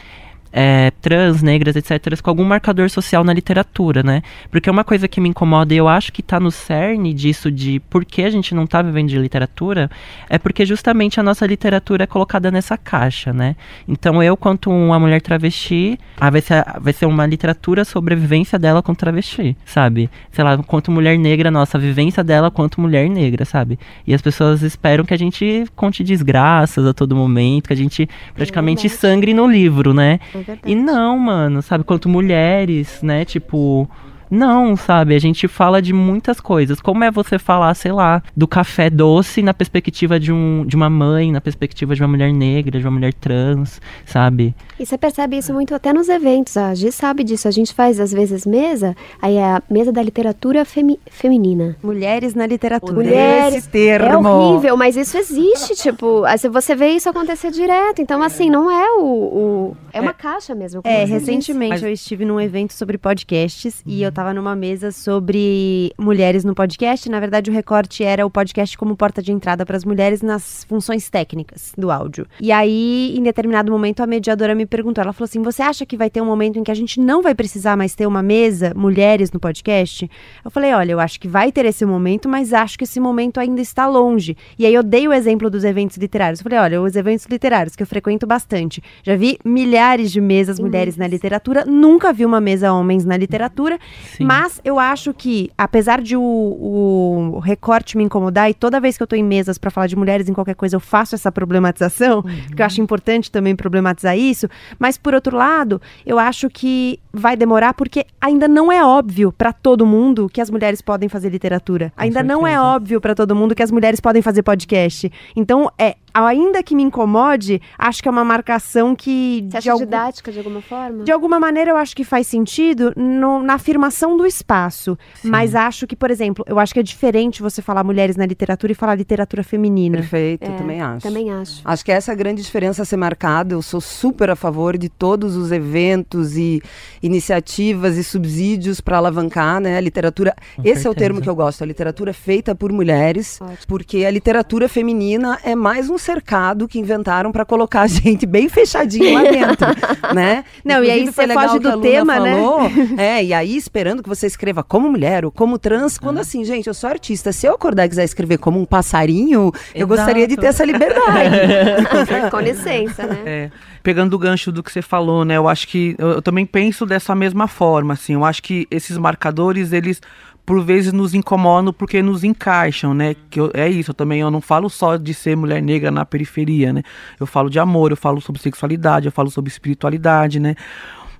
é, trans, negras, etc., com algum marcador social na literatura, né? Porque uma coisa que me incomoda e eu acho que está no cerne disso de por que a gente não está vivendo de literatura é porque justamente a nossa literatura é colocada nessa caixa, né? Então eu, quanto uma mulher travesti, ah, vai, ser, vai ser uma literatura sobre a vivência dela com travesti, sabe? Sei lá, quanto mulher negra, nossa, a vivência dela quanto mulher negra, sabe? E as pessoas esperam que a gente conte desgraças a todo momento, que a gente praticamente é sangre no livro, né? É e não, mano, sabe? Quanto mulheres, né? Tipo, Não, sabe? A gente fala de muitas coisas. Como é você falar, sei lá, do café doce na perspectiva de, um, de uma mãe, na perspectiva de uma mulher negra, de uma mulher trans, sabe? E você percebe isso muito até nos eventos. A Gi sabe disso. A gente faz, às vezes, mesa, aí é a mesa da literatura femi feminina. Mulheres na literatura. Mulheres. Esse termo. É horrível, mas isso existe, tipo, você vê isso acontecer direto. Então, assim, não é o. o é uma caixa mesmo. como É, recentemente Mas- eu estive num evento sobre podcasts e eu tava numa mesa sobre mulheres no podcast. Na verdade, o recorte era o podcast como porta de entrada para as mulheres nas funções técnicas do áudio. E aí, em determinado momento, a mediadora me perguntou: ela falou assim: Você acha que vai ter um momento em que a gente não vai precisar mais ter uma mesa, mulheres no podcast? Eu falei: Olha, eu acho que vai ter esse momento, mas acho que esse momento ainda está longe. E aí eu dei o exemplo dos eventos literários. Eu falei: Olha, os eventos literários que eu frequento bastante, já vi milhares de mesas mulheres na literatura, nunca vi uma mesa homens na literatura, Sim. mas eu acho que, apesar de o, o recorte me incomodar, e toda vez que eu tô em mesas para falar de mulheres em qualquer coisa, eu faço essa problematização, que eu acho importante também problematizar isso, mas por outro lado, eu acho que vai demorar porque ainda não é óbvio para todo mundo que as mulheres podem fazer literatura. ainda não é certeza. óbvio para todo mundo que as mulheres podem fazer podcast. Então, é, ainda que me incomode, acho que é uma marcação que Você acha de algum- didática de alguma forma? de alguma maneira, eu acho que faz sentido no- na afirmação do espaço. Mas acho que, por exemplo, eu acho que é diferente você falar mulheres na literatura e falar literatura feminina. Perfeito, É, também acho. Também acho. Acho que essa é a grande diferença a ser marcada. Eu sou super a favor de todos os eventos e iniciativas e subsídios para alavancar né, a literatura. Com Esse é o certeza. termo que eu gosto, a literatura feita por mulheres, Ótimo. porque a literatura feminina é mais um cercado que inventaram para colocar a gente bem fechadinho lá dentro, né? Não, e aí Inclusive, você foge do tema, né? falou, É, e aí esperando que você escreva como mulher ou como trans, quando assim, gente, eu sou artista, se eu acordar e quiser escrever como um passarinho, eu Exato. gostaria de ter essa liberdade. Com licença, né? É, pegando o gancho do que você falou, né? Eu acho que eu, eu também penso dessa mesma forma, assim. Eu acho que esses marcadores, eles por vezes nos incomodam porque nos encaixam, né? Que eu- é isso, eu também eu não falo só de ser mulher negra na periferia, né? Eu falo de amor, eu falo sobre sexualidade, eu falo sobre espiritualidade, né?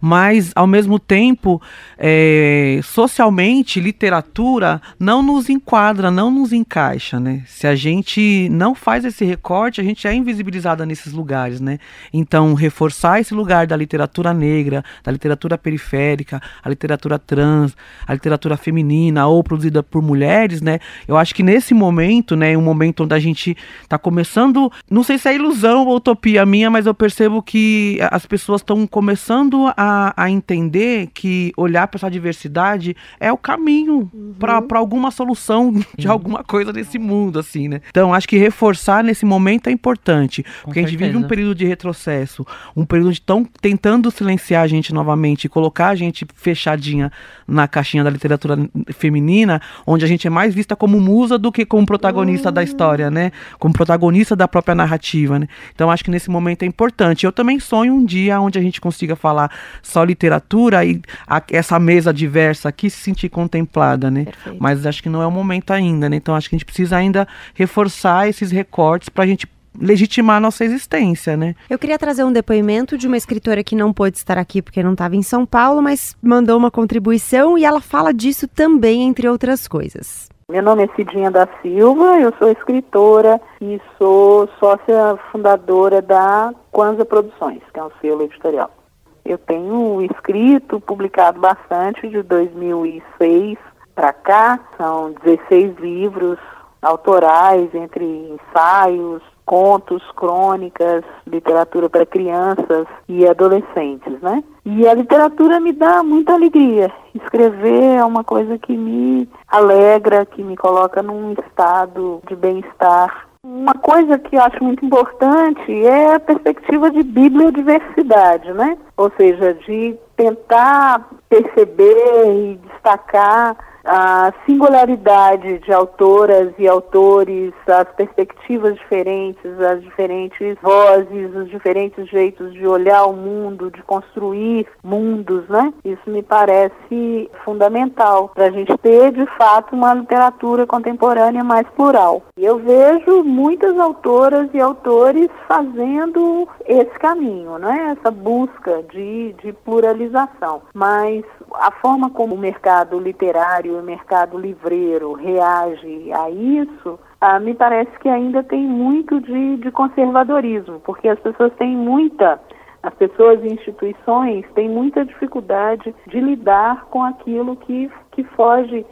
Mas, ao mesmo tempo, é, socialmente, literatura não nos enquadra, não nos encaixa, né? Se a gente não faz esse recorte, a gente é invisibilizada nesses lugares, né? Então, reforçar esse lugar da literatura negra, da literatura periférica, a literatura trans, a literatura feminina ou produzida por mulheres, né? Eu acho que nesse momento, né, um momento onde a gente está começando, não sei se é ilusão ou utopia minha, mas eu percebo que as pessoas estão começando a, a entender que olhar para essa diversidade é o caminho para alguma solução de alguma coisa nesse mundo, assim, né? Então, acho que reforçar nesse momento é importante, porque a gente vive um certeza. período de retrocesso, um período de tão tentando silenciar a gente novamente, e colocar a gente fechadinha na caixinha da literatura feminina, onde a gente é mais vista como musa do que como protagonista da história, né? Como protagonista da própria narrativa, né? Então acho que nesse momento é importante. Eu também sonho um dia onde a gente consiga falar só literatura e a- essa mesa diversa aqui se sentir contemplada, né? Perfeito. Mas acho que não é o momento ainda, né? Então acho que a gente precisa ainda reforçar esses recortes para a gente legitimar a nossa existência, né? Eu queria trazer um depoimento de uma escritora que não pôde estar aqui porque não estava em São Paulo, mas mandou uma contribuição e ela fala disso também, entre outras coisas. Meu nome é Cidinha da Silva, eu sou escritora e sou sócia fundadora da Kwanza Produções, que é um selo editorial. Eu tenho escrito, publicado bastante de 2006 para cá, são 16 livros autorais, entre ensaios, contos, crônicas, literatura para crianças e adolescentes, né? E a literatura me dá muita alegria. Escrever é uma coisa que me alegra, que me coloca num estado de bem-estar. Uma coisa que eu acho muito importante é a perspectiva de bibliodiversidade, né? Ou seja, de tentar perceber e destacar a singularidade de autoras e autores, as perspectivas diferentes, as diferentes vozes, os diferentes jeitos de olhar o mundo, de construir mundos, né? Isso me parece fundamental para a gente ter, de fato, uma literatura contemporânea mais plural. E eu vejo muitas autoras e autores fazendo esse caminho, né? Essa busca de, de pluralização. Mas a forma como o mercado literário, o mercado livreiro reage a isso, ah, me parece que ainda tem muito de, de conservadorismo, porque as pessoas têm muita as pessoas e instituições têm muita dificuldade de lidar com aquilo que, que foge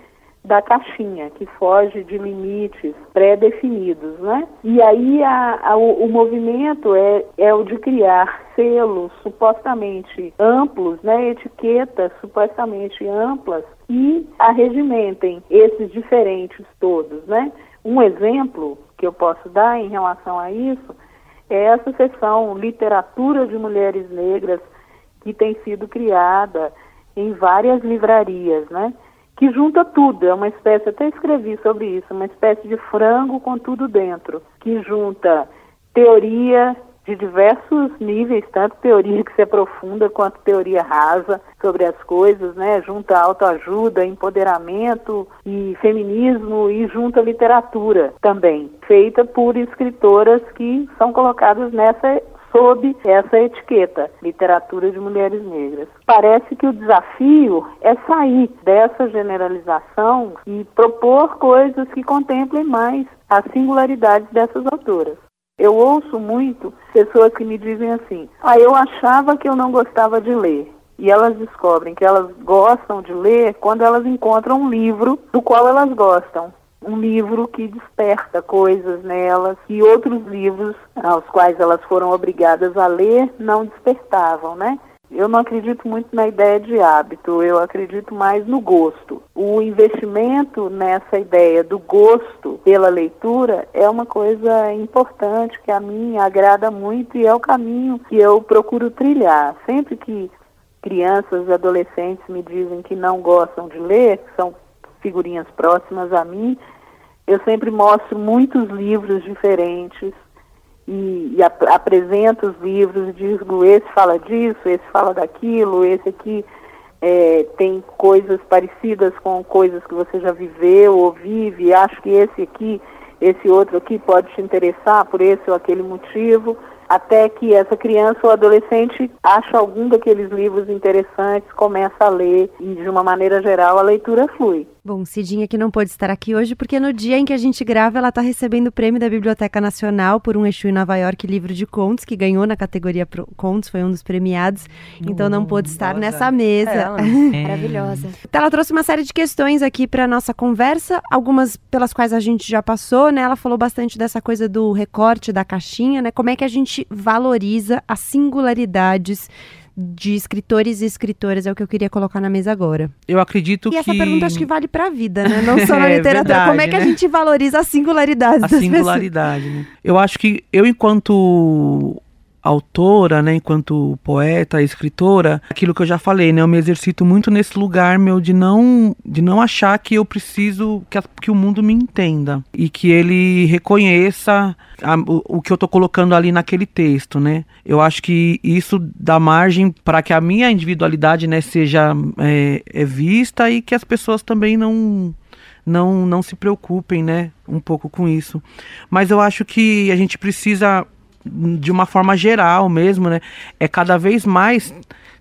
da caixinha, que foge de limites pré-definidos, né? E aí a, a, o, movimento é, é o de criar selos supostamente amplos, né? Etiquetas supostamente amplas e arregimentem esses diferentes todos, né? Um exemplo que eu posso dar em relação a isso é essa seção Literatura de Mulheres Negras que tem sido criada em várias livrarias, né? Que junta tudo, é uma espécie, até escrevi sobre isso, uma espécie de frango com tudo dentro, que junta teoria de diversos níveis, tanto teoria que se aprofunda quanto teoria rasa sobre as coisas, né? Junta autoajuda, empoderamento e feminismo e junta literatura também, feita por escritoras que são colocadas nessa sob essa etiqueta, literatura de mulheres negras. Parece que o desafio é sair dessa generalização e propor coisas que contemplem mais as singularidades dessas autoras. Eu ouço muito pessoas que me dizem assim: "Ah, eu achava que eu não gostava de ler". E elas descobrem que elas gostam de ler quando elas encontram um livro do qual elas gostam um livro que desperta coisas nelas que outros livros aos quais elas foram obrigadas a ler não despertavam, né? Eu não acredito muito na ideia de hábito, eu acredito mais no gosto. O investimento nessa ideia do gosto pela leitura é uma coisa importante que a mim agrada muito e é o caminho que eu procuro trilhar. Sempre que crianças e adolescentes me dizem que não gostam de ler, são figurinhas próximas a mim, eu sempre mostro muitos livros diferentes e, e ap apresento os livros, digo, esse fala disso, esse fala daquilo, esse aqui é, tem coisas parecidas com coisas que você já viveu ou vive, acho que esse aqui, esse outro aqui pode te interessar por esse ou aquele motivo até que essa criança ou adolescente acha algum daqueles livros interessantes, começa a ler e, de uma maneira geral, a leitura flui. Bom, Cidinha que não pôde estar aqui hoje porque no dia em que a gente grava ela está recebendo o prêmio da Biblioteca Nacional por um Exu em Nova York livro de contos que ganhou na categoria Pro contos, foi um dos premiados, então não pôde estar Nossa. nessa mesa. É, Maravilhosa. Então, ela trouxe uma série de questões aqui para nossa conversa, algumas pelas quais a gente já passou, né? Ela falou bastante dessa coisa do recorte da caixinha, né? Como é que a gente valoriza as singularidades de escritores e escritoras é o que eu queria colocar na mesa agora. Eu acredito e que... E essa pergunta acho que vale para a vida, né? Não só na é, literatura. Verdade, Como é que né? a gente valoriza a singularidade A singularidade, né? Eu acho que eu, enquanto autora, né, enquanto poeta, escritora, aquilo que eu já falei, né, eu me exercito muito nesse lugar meu de não de não achar que eu preciso que, a, que o mundo me entenda e que ele reconheça a, o, o, que eu estou colocando ali naquele texto, né? Eu acho que isso dá margem para que a minha individualidade, né, seja é, é vista e que as pessoas também não não, não se preocupem, né, um pouco com isso. Mas eu acho que a gente precisa de uma forma geral mesmo, né? É cada vez mais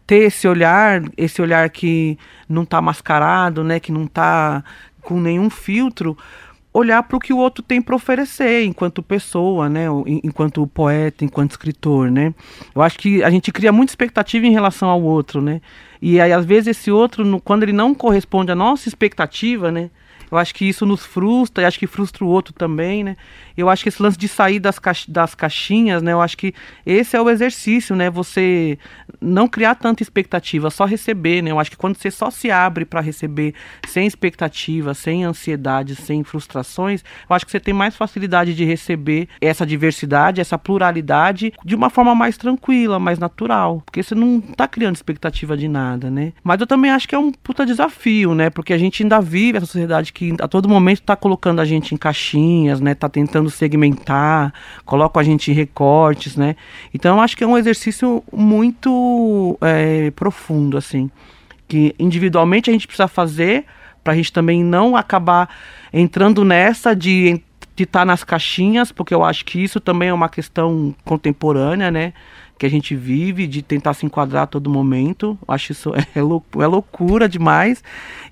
ter esse olhar, esse olhar que não está mascarado, né? Que não está com nenhum filtro, olhar para o que o outro tem para oferecer enquanto pessoa, né? Enquanto poeta, enquanto escritor, né? Eu acho que a gente cria muita expectativa em relação ao outro, né? E aí às vezes esse outro, quando ele não corresponde à nossa expectativa, né? Eu acho que isso nos frustra, e acho que frustra o outro também, né? Eu acho que esse lance de sair das, das caixinhas, né? Eu acho que esse é o exercício, né? Você não criar tanta expectativa, só receber, né? Eu acho que quando você só se abre para receber sem expectativa, sem ansiedade, sem frustrações, eu acho que você tem mais facilidade de receber essa diversidade, essa pluralidade de uma forma mais tranquila, mais natural, porque você não tá criando expectativa de nada, né? Mas eu também acho que é um puta desafio, né? Porque a gente ainda vive essa sociedade que a todo momento tá colocando a gente em caixinhas, né? Tá tentando segmentar, coloca a gente em recortes, né? Então acho que é um exercício muito é, profundo, assim, que individualmente a gente precisa fazer para a gente também não acabar entrando nessa de de estar tá nas caixinhas, porque eu acho que isso também é uma questão contemporânea, né? Que a gente vive, de tentar se enquadrar a todo momento. Acho isso é, lou é loucura demais.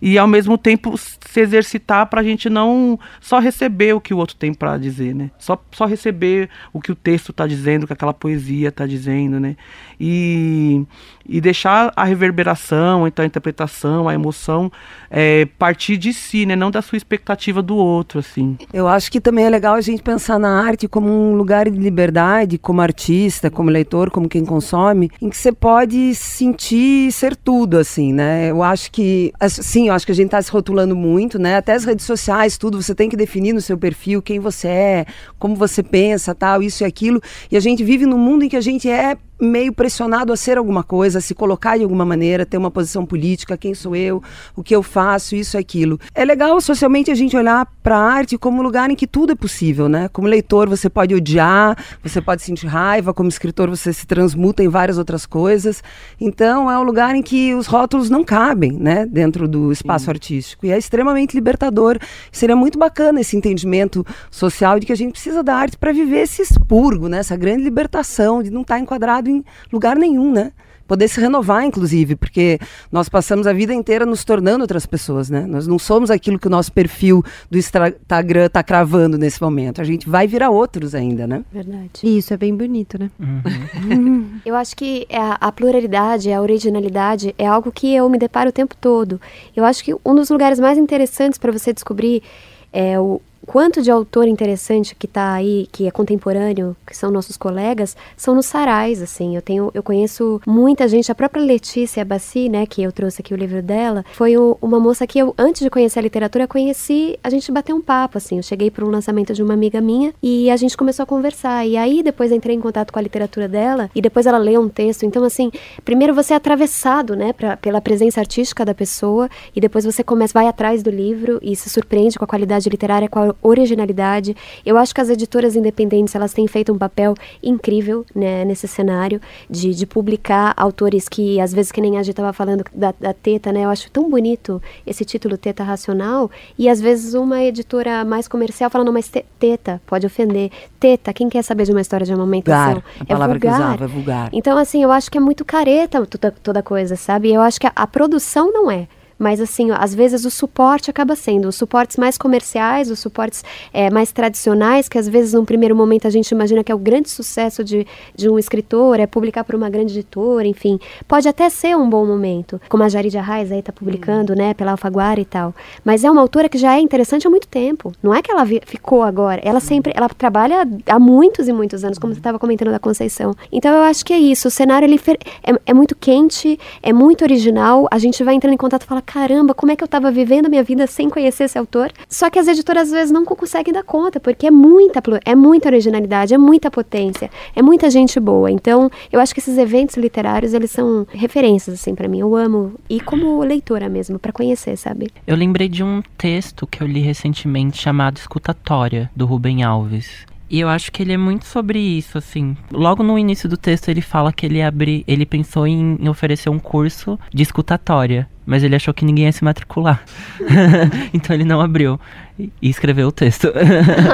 E ao mesmo tempo se exercitar para a gente não só receber o que o outro tem para dizer, né? Só, só receber o que o texto está dizendo, o que aquela poesia está dizendo, né? E, e deixar a reverberação, então a interpretação, a emoção é, partir de si, né? Não da sua expectativa do outro, assim. Eu acho que também é legal a gente pensar na arte como um lugar de liberdade, como artista, como leitor, como quem consome, em que você pode sentir ser tudo, assim, né? Eu acho que, sim, eu acho que a gente está se rotulando muito, né? Até as redes sociais, tudo, você tem que definir no seu perfil quem você é, como você pensa, tal, isso e aquilo. E a gente vive num mundo em que a gente é meio pressionado a ser alguma coisa, a se colocar de alguma maneira, ter uma posição política, quem sou eu, o que eu faço, isso, aquilo. É legal socialmente a gente olhar para a arte como um lugar em que tudo é possível, né? Como leitor você pode odiar, você pode sentir raiva, como escritor você se transmuta em várias outras coisas. Então é um lugar em que os rótulos não cabem, né, dentro do espaço Sim. artístico. E é extremamente libertador. Seria muito bacana esse entendimento social de que a gente precisa da arte para viver esse expurgo, né? Essa grande libertação de não estar tá enquadrado em lugar nenhum, né? Poder se renovar, inclusive, porque nós passamos a vida inteira nos tornando outras pessoas, né? Nós não somos aquilo que o nosso perfil do Instagram está cravando nesse momento. A gente vai virar outros ainda, né? Verdade. E isso é bem bonito, né? Uhum. eu acho que a, a pluralidade, a originalidade é algo que eu me deparo o tempo todo. Eu acho que um dos lugares mais interessantes para você descobrir é o, quanto de autor interessante que está aí, que é contemporâneo, que são nossos colegas, são nos sarais, assim. Eu tenho, eu conheço muita gente, a própria Letícia Bassi, né, que eu trouxe aqui o livro dela, foi o, uma moça que eu, antes de conhecer a literatura, conheci, a gente bateu um papo, assim. Eu cheguei para um lançamento de uma amiga minha e a gente começou a conversar. E aí depois entrei em contato com a literatura dela e depois ela leu um texto. Então, assim, primeiro você é atravessado, né, pra, pela presença artística da pessoa e depois você começa, vai atrás do livro e se surpreende com a qualidade literária, com a originalidade. Eu acho que as editoras independentes elas têm feito um papel incrível né, nesse cenário de, de publicar autores que, às vezes, que nem a gente estava falando da, da Teta, né? Eu acho tão bonito esse título Teta Racional. E às vezes uma editora mais comercial fala, não, mas teta pode ofender. Teta, quem quer saber de uma história de amamentação? Vulgar, a palavra é vulgar. que usava é vulgar. Então, assim, eu acho que é muito careta toda, toda coisa, sabe? Eu acho que a, a produção não é. Mas, assim, às vezes o suporte acaba sendo os suportes mais comerciais, os suportes é, mais tradicionais, que às vezes num primeiro momento a gente imagina que é o grande sucesso de, de um escritor, é publicar para uma grande editora, enfim. Pode até ser um bom momento, como a Jaridia Reis aí está publicando, uhum. né, pela Alfaguara e tal. Mas é uma autora que já é interessante há muito tempo. Não é que ela ficou agora. Ela uhum. sempre, ela trabalha há muitos e muitos anos, como você estava comentando da Conceição. Então eu acho que é isso. O cenário ele é, é muito quente, é muito original. A gente vai entrando em contato e fala, caramba, como é que eu estava vivendo a minha vida sem conhecer esse autor? Só que as editoras às vezes não conseguem dar conta, porque é muita, é muita originalidade, é muita potência, é muita gente boa. Então, eu acho que esses eventos literários, eles são referências, assim, para mim. Eu amo, e como leitora mesmo, para conhecer, sabe? Eu lembrei de um texto que eu li recentemente chamado Escutatória, do Rubem Alves. E eu acho que ele é muito sobre isso, assim. Logo no início do texto ele fala que ele abre, ele pensou em, em oferecer um curso de escutatória, mas ele achou que ninguém ia se matricular. então ele não abriu e escreveu o texto.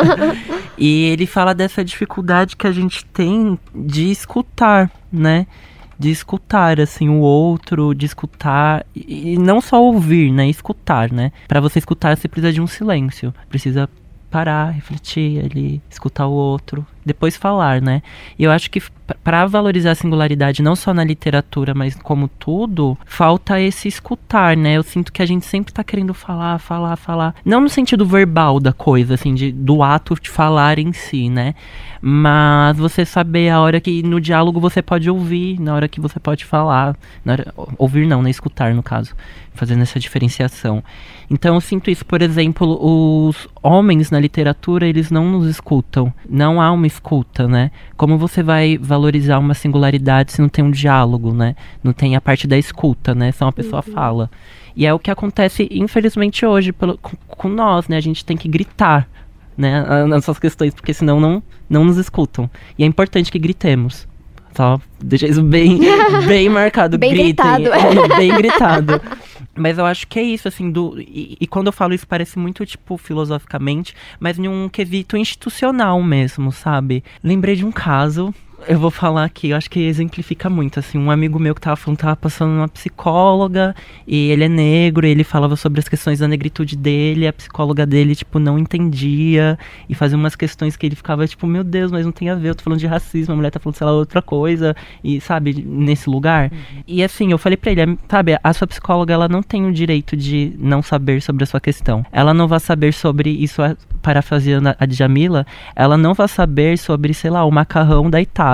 e ele fala dessa dificuldade que a gente tem de escutar, né? de escutar assim o outro, de escutar e não só ouvir, né, escutar, né? Para você escutar você precisa de um silêncio, precisa parar, refletir ali, escutar o outro. Depois falar, né? E eu acho que para valorizar a singularidade, não só na literatura, mas como tudo, falta esse escutar, né? Eu sinto que a gente sempre tá querendo falar, falar, falar. Não no sentido verbal da coisa, assim, de, do ato de falar em si, né? Mas você saber a hora que no diálogo você pode ouvir, na hora que você pode falar. Hora, ouvir não, né? Escutar, no caso. Fazendo essa diferenciação. Então eu sinto isso, por exemplo, os homens na literatura, eles não nos escutam. Não há uma escuta, né? Como você vai valorizar uma singularidade se não tem um diálogo, né? Não tem a parte da escuta, né? Só uma pessoa uhum. fala. E é o que acontece, infelizmente, hoje pelo, com, com nós, né? A gente tem que gritar né, nas suas questões, porque senão não, não nos escutam. E é importante que gritemos. Só deixar isso bem, bem marcado. bem Gritem. gritado. É, bem gritado. Mas eu acho que é isso, assim, do. E, e, quando eu falo isso, parece muito, tipo, filosoficamente, mas em um quesito institucional mesmo, sabe? Lembrei de um caso eu vou falar aqui, eu acho que exemplifica muito, assim, um amigo meu que tava falando, tava passando uma psicóloga, e ele é negro, e ele falava sobre as questões da negritude dele, a psicóloga dele, tipo, não entendia, e fazia umas questões que ele ficava, tipo, meu Deus, mas não tem a ver, eu tô falando de racismo, a mulher tá falando, sei lá, outra coisa, e, sabe, nesse lugar. Uhum. E, assim, eu falei pra ele, sabe, a sua psicóloga, ela não tem o direito de não saber sobre a sua questão. Ela não vai saber sobre isso, parafraseando a Djamila, ela não vai saber sobre, sei lá, o macarrão da Itália,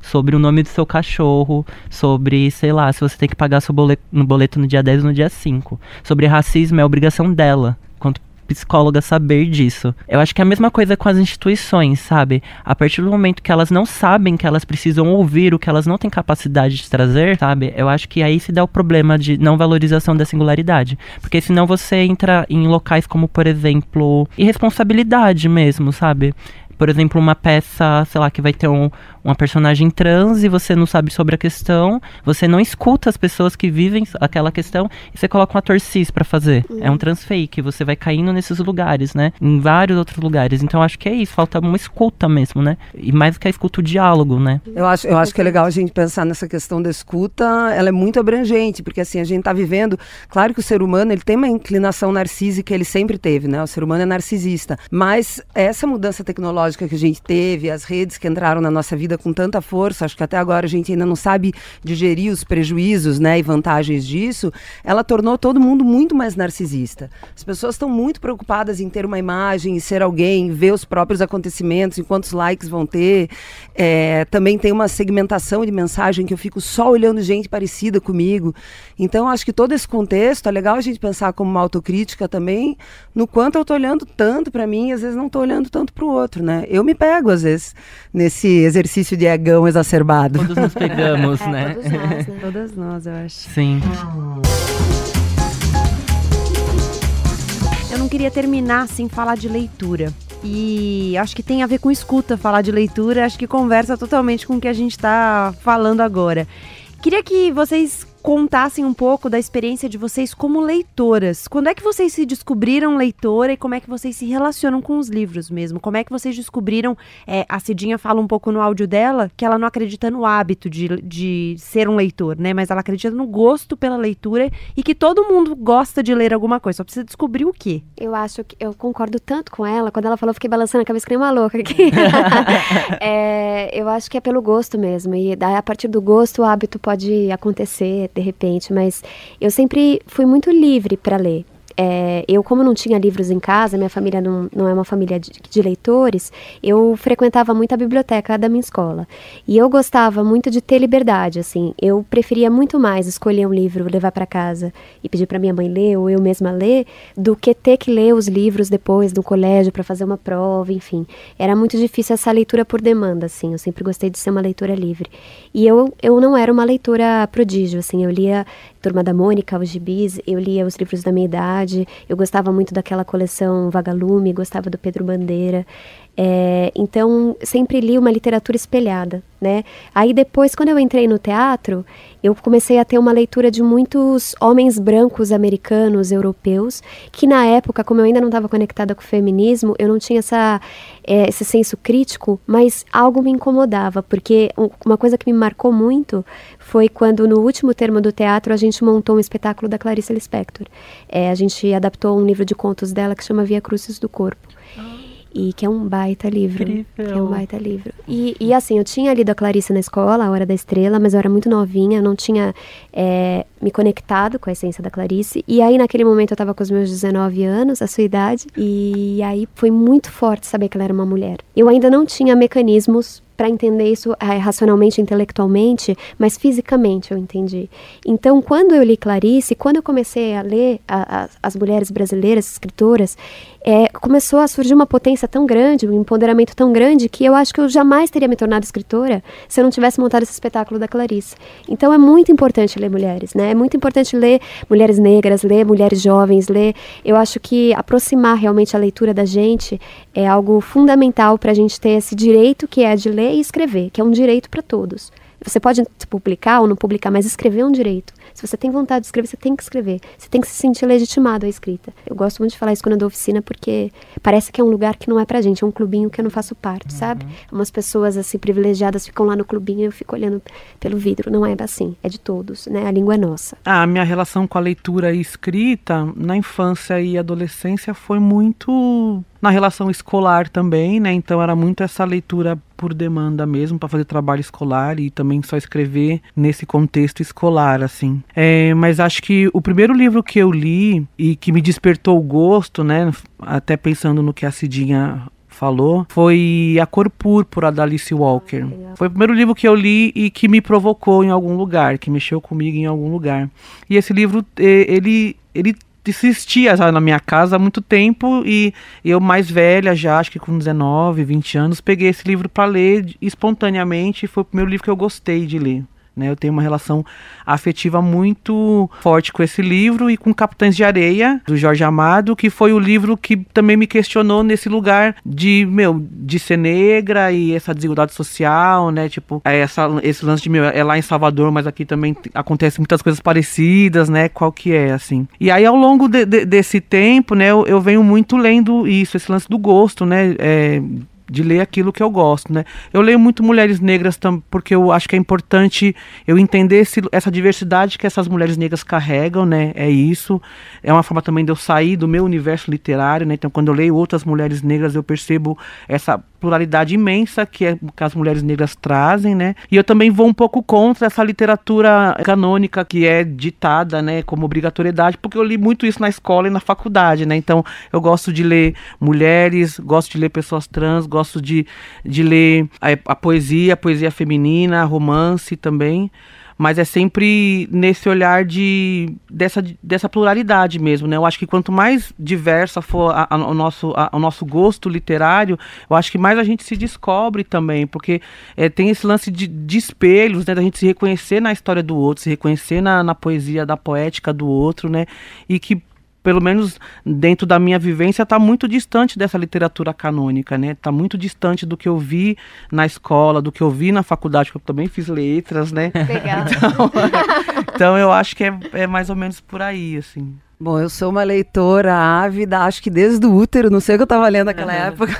sobre o nome do seu cachorro, sobre, sei lá, se você tem que pagar seu boleto no boleto no dia 10 ou no dia 5. Sobre racismo é obrigação dela, quanto psicóloga saber disso. Eu acho que é a mesma coisa com as instituições, sabe? A partir do momento que elas não sabem que elas precisam ouvir o que elas não têm capacidade de trazer, sabe? Eu acho que aí se dá o problema de não valorização da singularidade. Porque senão você entra em locais como, por exemplo, irresponsabilidade mesmo, sabe? por exemplo, uma peça, sei lá, que vai ter um, uma personagem trans e você não sabe sobre a questão, você não escuta as pessoas que vivem aquela questão e você coloca um ator cis pra fazer. Uhum. É um trans fake, você vai caindo nesses lugares, né? Em vários outros lugares. Então acho que é isso, falta uma escuta mesmo, né? E mais do que a escuta, o diálogo, né? Eu acho, eu acho que é legal a gente pensar nessa questão da escuta, ela é muito abrangente, porque assim, a gente tá vivendo, claro que o ser humano, ele tem uma inclinação narcísica, ele sempre teve, né? O ser humano é narcisista, mas essa mudança tecnológica que a gente teve, as redes que entraram na nossa vida com tanta força, acho que até agora a gente ainda não sabe digerir os prejuízos né, e vantagens disso, ela tornou todo mundo muito mais narcisista. As pessoas estão muito preocupadas em ter uma imagem, em ser alguém, ver os próprios acontecimentos, em quantos likes vão ter. É, também tem uma segmentação de mensagem que eu fico só olhando gente parecida comigo. Então, acho que todo esse contexto é legal a gente pensar como uma autocrítica também, no quanto eu estou olhando tanto para mim às vezes não estou olhando tanto para o outro, né? Eu me pego, às vezes, nesse exercício de egão exacerbado. Todos nos pegamos, é, né? Todos nós, né? Todas nós, eu acho. Sim. Eu não queria terminar sem falar de leitura. E acho que tem a ver com escuta falar de leitura, acho que conversa totalmente com o que a gente está falando agora. Queria que vocês contassem um pouco da experiência de vocês como leitoras. Quando é que vocês se descobriram leitora e como é que vocês se relacionam com os livros mesmo? Como é que vocês descobriram? É, a Cidinha fala um pouco no áudio dela que ela não acredita no hábito de, de ser um leitor, né? Mas ela acredita no gosto pela leitura e que todo mundo gosta de ler alguma coisa, só precisa descobrir o quê. Eu acho que eu concordo tanto com ela. Quando ela falou, eu fiquei balançando a cabeça que nem uma louca aqui. é, eu acho que é pelo gosto mesmo. E daí, a partir do gosto, o hábito pode acontecer de repente, mas eu sempre fui muito livre para ler. É, eu, como não tinha livros em casa, minha família não, não é uma família de, de, leitores, eu frequentava muito a biblioteca da minha escola. E eu gostava muito de ter liberdade, assim. Eu preferia muito mais escolher um livro, levar para casa e pedir para minha mãe ler, ou eu mesma ler, do que ter que ler os livros depois do colégio para fazer uma prova, enfim. Era muito difícil essa leitura por demanda, assim. Eu sempre gostei de ser uma leitura livre. E eu, eu não era uma leitora prodígio, assim. Eu lia Turma da Mônica, os gibis, eu lia os livros da minha idade, eu gostava muito daquela coleção Vagalume, gostava do Pedro Bandeira. É, então, sempre li uma literatura espelhada, né? Aí depois, quando eu entrei no teatro, eu comecei a ter uma leitura de muitos homens brancos americanos, europeus, que na época, como eu ainda não estava conectada com o feminismo, eu não tinha essa, é, esse senso crítico, mas algo me incomodava, porque uma coisa que me marcou muito foi quando, no último termo do teatro, a gente montou um espetáculo da Clarice Lispector. É, a gente adaptou um livro de contos dela que chama Via Crucis do Corpo. E que é um baita livro. Incrível. Que é um baita livro. E, e assim, eu tinha lido a Clarice na escola, A Hora da Estrela, mas eu era muito novinha, eu não tinha é, me conectado com a essência da Clarice. E aí, naquele momento, eu estava com os meus 19 anos, a sua idade, e aí foi muito forte saber que ela era uma mulher. Eu ainda não tinha mecanismos para entender isso é, racionalmente, intelectualmente, mas fisicamente eu entendi. Então, quando eu li Clarice, quando eu comecei a ler a, a, as mulheres brasileiras, escritoras, é, começou a surgir uma potência tão grande, um empoderamento tão grande, que eu acho que eu jamais teria me tornado escritora se eu não tivesse montado esse espetáculo da Clarice. Então, é muito importante ler mulheres, né? É muito importante ler mulheres negras, ler mulheres jovens, ler. Eu acho que aproximar realmente a leitura da gente é algo fundamental para a gente ter esse direito que é de ler e escrever, que é um direito para todos. Você pode publicar ou não publicar, mas escrever é um direito. Se você tem vontade de escrever, você tem que escrever. Você tem que se sentir legitimado à escrita. Eu gosto muito de falar isso quando eu dou oficina, porque parece que é um lugar que não é pra gente, é um clubinho que eu não faço parte, uhum. sabe? Umas pessoas assim privilegiadas ficam lá no clubinho e eu fico olhando pelo vidro. Não é assim, é de todos, né? A língua é nossa. Ah, a minha relação com a leitura e escrita na infância e adolescência foi muito na relação escolar também, né? Então era muito essa leitura por demanda mesmo para fazer trabalho escolar e também só escrever nesse contexto escolar, assim. É, mas acho que o primeiro livro que eu li e que me despertou o gosto, né? Até pensando no que a Cidinha falou foi A Cor Púrpura da Alice Walker. Foi o primeiro livro que eu li e que me provocou em algum lugar, que mexeu comigo em algum lugar. E esse livro, ele, ele existia já na minha casa há muito tempo e eu mais velha já, acho que com 19, 20 anos, peguei esse livro para ler espontaneamente e foi o primeiro livro que eu gostei de ler. Né? Eu tenho uma relação afetiva muito forte com esse livro e com Capitães de Areia, do Jorge Amado, que foi o livro que também me questionou nesse lugar de, meu, de ser negra e essa desigualdade social, né? Tipo, é essa, esse lance de, meu, é lá em Salvador, mas aqui também acontece muitas coisas parecidas, né? Qual que é, assim. E aí, ao longo de, de, desse tempo, né, eu, eu, venho muito lendo isso, esse lance do gosto, né? É, de ler aquilo que eu gosto, né? Eu leio muito mulheres negras também, porque eu acho que é importante eu entender esse, essa diversidade que essas mulheres negras carregam, né? É isso. É uma forma também de eu sair do meu universo literário, né? Então, quando eu leio outras mulheres negras, eu percebo essa pluralidade imensa que, é, que as mulheres negras trazem, né? E eu também vou um pouco contra essa literatura canônica que é ditada, né, como obrigatoriedade, porque eu li muito isso na escola e na faculdade, né? Então, eu gosto de ler mulheres, gosto de ler pessoas trans, gosto de, de ler a, a poesia, a poesia feminina, romance também mas é sempre nesse olhar de dessa, dessa pluralidade mesmo, né? Eu acho que quanto mais diversa for a, a, o, nosso, a, o nosso gosto literário, eu acho que mais a gente se descobre também, porque é, tem esse lance de, de espelhos, né? Da gente se reconhecer na história do outro, se reconhecer na, na poesia da poética do outro, né? E que pelo menos dentro da minha vivência, está muito distante dessa literatura canônica, né? Está muito distante do que eu vi na escola, do que eu vi na faculdade, que eu também fiz letras, né? Legal. Então, então eu acho que é, é mais ou menos por aí, assim. Bom, eu sou uma leitora ávida, acho que desde o útero, não sei o que eu estava lendo naquela época.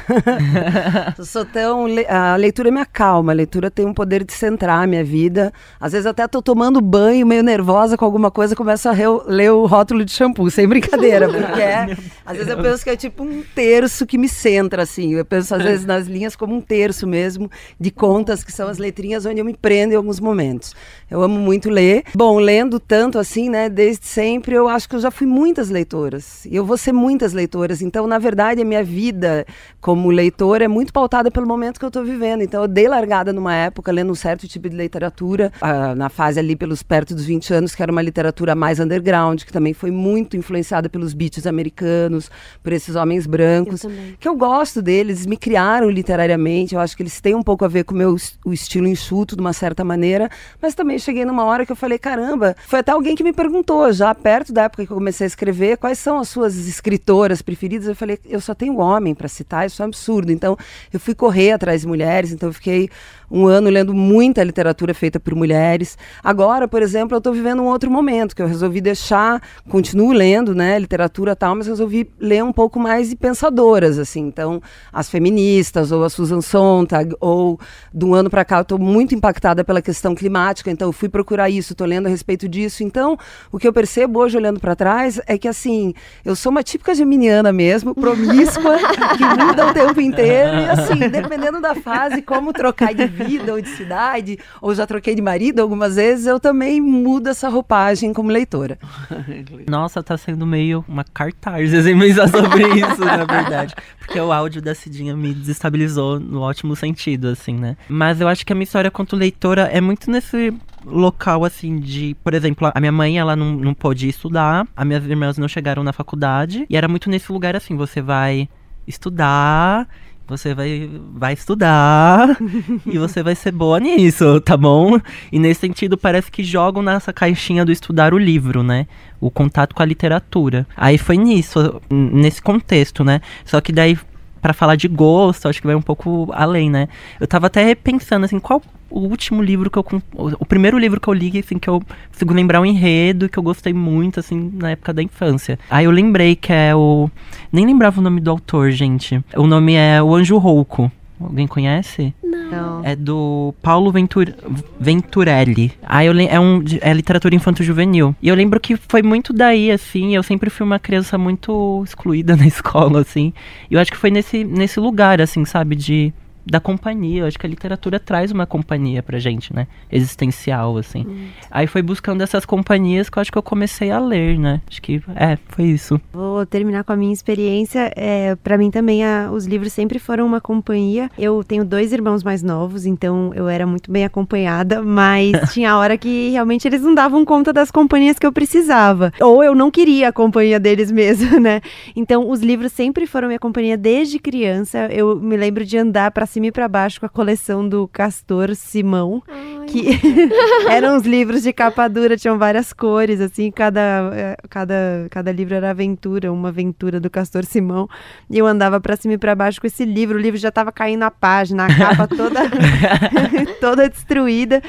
eu sou tão. A leitura me acalma, a leitura tem um poder de centrar a minha vida. Às vezes até estou tomando banho, meio nervosa com alguma coisa, começo a ler o rótulo de shampoo, sem brincadeira, porque é, às vezes eu penso que é tipo um terço que me centra, assim. Eu penso às vezes nas linhas como um terço mesmo de contas, que são as letrinhas onde eu me prendo em alguns momentos. Eu amo muito ler. Bom, lendo tanto assim, né, desde sempre, eu acho que eu já fui muitas leitoras. E eu vou ser muitas leitoras. Então, na verdade, a minha vida como leitora é muito pautada pelo momento que eu estou vivendo. Então, eu dei largada numa época lendo um certo tipo de literatura, uh, na fase ali pelos perto dos 20 anos, que era uma literatura mais underground, que também foi muito influenciada pelos beats americanos, por esses homens brancos, eu que eu gosto deles, me criaram literariamente. Eu acho que eles têm um pouco a ver com o meu o estilo enxuto, de uma certa maneira, mas também cheguei numa hora que eu falei, caramba, foi até alguém que me perguntou, já perto da época que eu comecei comecei a escrever, quais são as suas escritoras preferidas? Eu falei, eu só tenho homem para citar, isso é um absurdo. Então, eu fui correr atrás de mulheres, então eu fiquei um ano lendo muita literatura feita por mulheres. Agora, por exemplo, eu estou vivendo um outro momento, que eu resolvi deixar, continuo lendo, né, literatura tal, mas resolvi ler um pouco mais de pensadoras, assim. Então, as feministas, ou a Susan Sontag, ou de um ano para cá eu estou muito impactada pela questão climática, então eu fui procurar isso, estou lendo a respeito disso. Então, o que eu percebo hoje olhando para trás é que assim, eu sou uma típica geminiana mesmo, promíscua, que muda o tempo inteiro e assim, dependendo da fase, como trocar de vida ou de cidade, ou já troquei de marido algumas vezes, eu também mudo essa roupagem como leitora. Nossa, tá sendo meio uma cartaz assim, pensar sobre isso, na verdade. Porque o áudio da Cidinha me desestabilizou no ótimo sentido, assim, né? Mas eu acho que a minha história quanto leitora é muito nesse local, assim, de... Por exemplo, a minha mãe, ela não, não pôde estudar, as minhas irmãs não chegaram na faculdade, e era muito nesse lugar, assim, você vai estudar você vai, vai estudar e você vai ser boa nisso, tá bom? E nesse sentido, parece que jogam nessa caixinha do estudar o livro, né? O contato com a literatura. Aí foi nisso, nesse contexto, né? Só que daí, para falar de gosto, acho que vai um pouco além, né? Eu tava até pensando assim, qual o último livro que eu. O primeiro livro que eu li, assim, que eu consigo lembrar o um enredo que eu gostei muito, assim, na época da infância. Aí eu lembrei que é o. Nem lembrava o nome do autor, gente. O nome é O Anjo Rouco. Alguém conhece? Não. É do Paulo Ventur Venturelli. Aí eu é um é literatura infanto-juvenil. E eu lembro que foi muito daí assim, eu sempre fui uma criança muito excluída na escola assim. E eu acho que foi nesse nesse lugar assim, sabe, de da companhia. Eu acho que a literatura traz uma companhia pra gente, né? Existencial, assim. Hum. Aí foi buscando essas companhias que eu acho que eu comecei a ler, né? Acho que, é, foi isso. Vou terminar com a minha experiência. É, para mim também, a, os livros sempre foram uma companhia. Eu tenho dois irmãos mais novos, então eu era muito bem acompanhada, mas tinha hora que realmente eles não davam conta das companhias que eu precisava. Ou eu não queria a companhia deles mesmo, né? Então, os livros sempre foram minha companhia desde criança. Eu me lembro de andar para cima e para baixo com a coleção do Castor Simão, Ai. que eram os livros de capa dura, tinham várias cores, assim, cada, eh, cada, cada livro era aventura, uma aventura do Castor Simão. E eu andava para cima e para baixo com esse livro, o livro já estava caindo a página, a capa toda, toda destruída.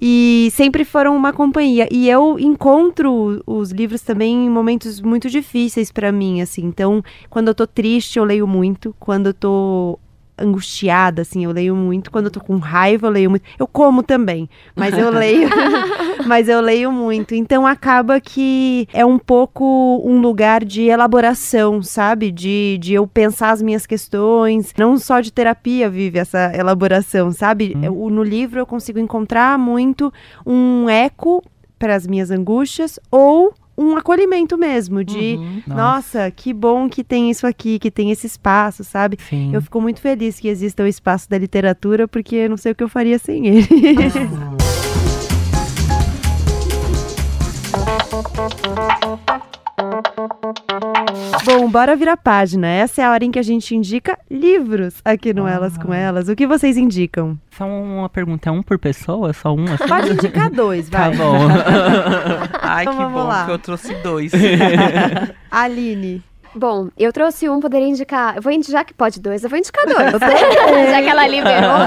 E sempre foram uma companhia. E eu encontro os livros também em momentos muito difíceis para mim, assim. Então, quando eu tô triste, eu leio muito. Quando eu tô angustiada, assim, eu leio muito. Quando eu tô com raiva, eu leio muito. Eu como também, mas eu leio, mas eu leio muito. Então acaba que é um pouco um lugar de elaboração, sabe? De, de eu pensar as minhas questões. Não só de terapia vive essa elaboração, sabe? Hum. Eu, no livro eu consigo encontrar muito um eco para as minhas angústias ou um acolhimento mesmo, de uhum, nossa. nossa. que bom que tem isso aqui, que tem esse espaço, sabe? Sim. Eu fico muito feliz que exista o espaço da literatura, porque eu não sei o que eu faria sem ele. Bom, bora virar página. Essa é a hora em que a gente indica livros aqui no ah. Elas com Elas. O que vocês indicam? Só uma pergunta, é um por pessoa? Só um? Assim? Pode indicar dois, vai. Tá bom. Ai, então, que bom lá. que eu trouxe dois. Aline. Bom, eu trouxe um, poderia indicar. Eu vou indicar que pode dois, eu vou indicar dois. já que ela liberou.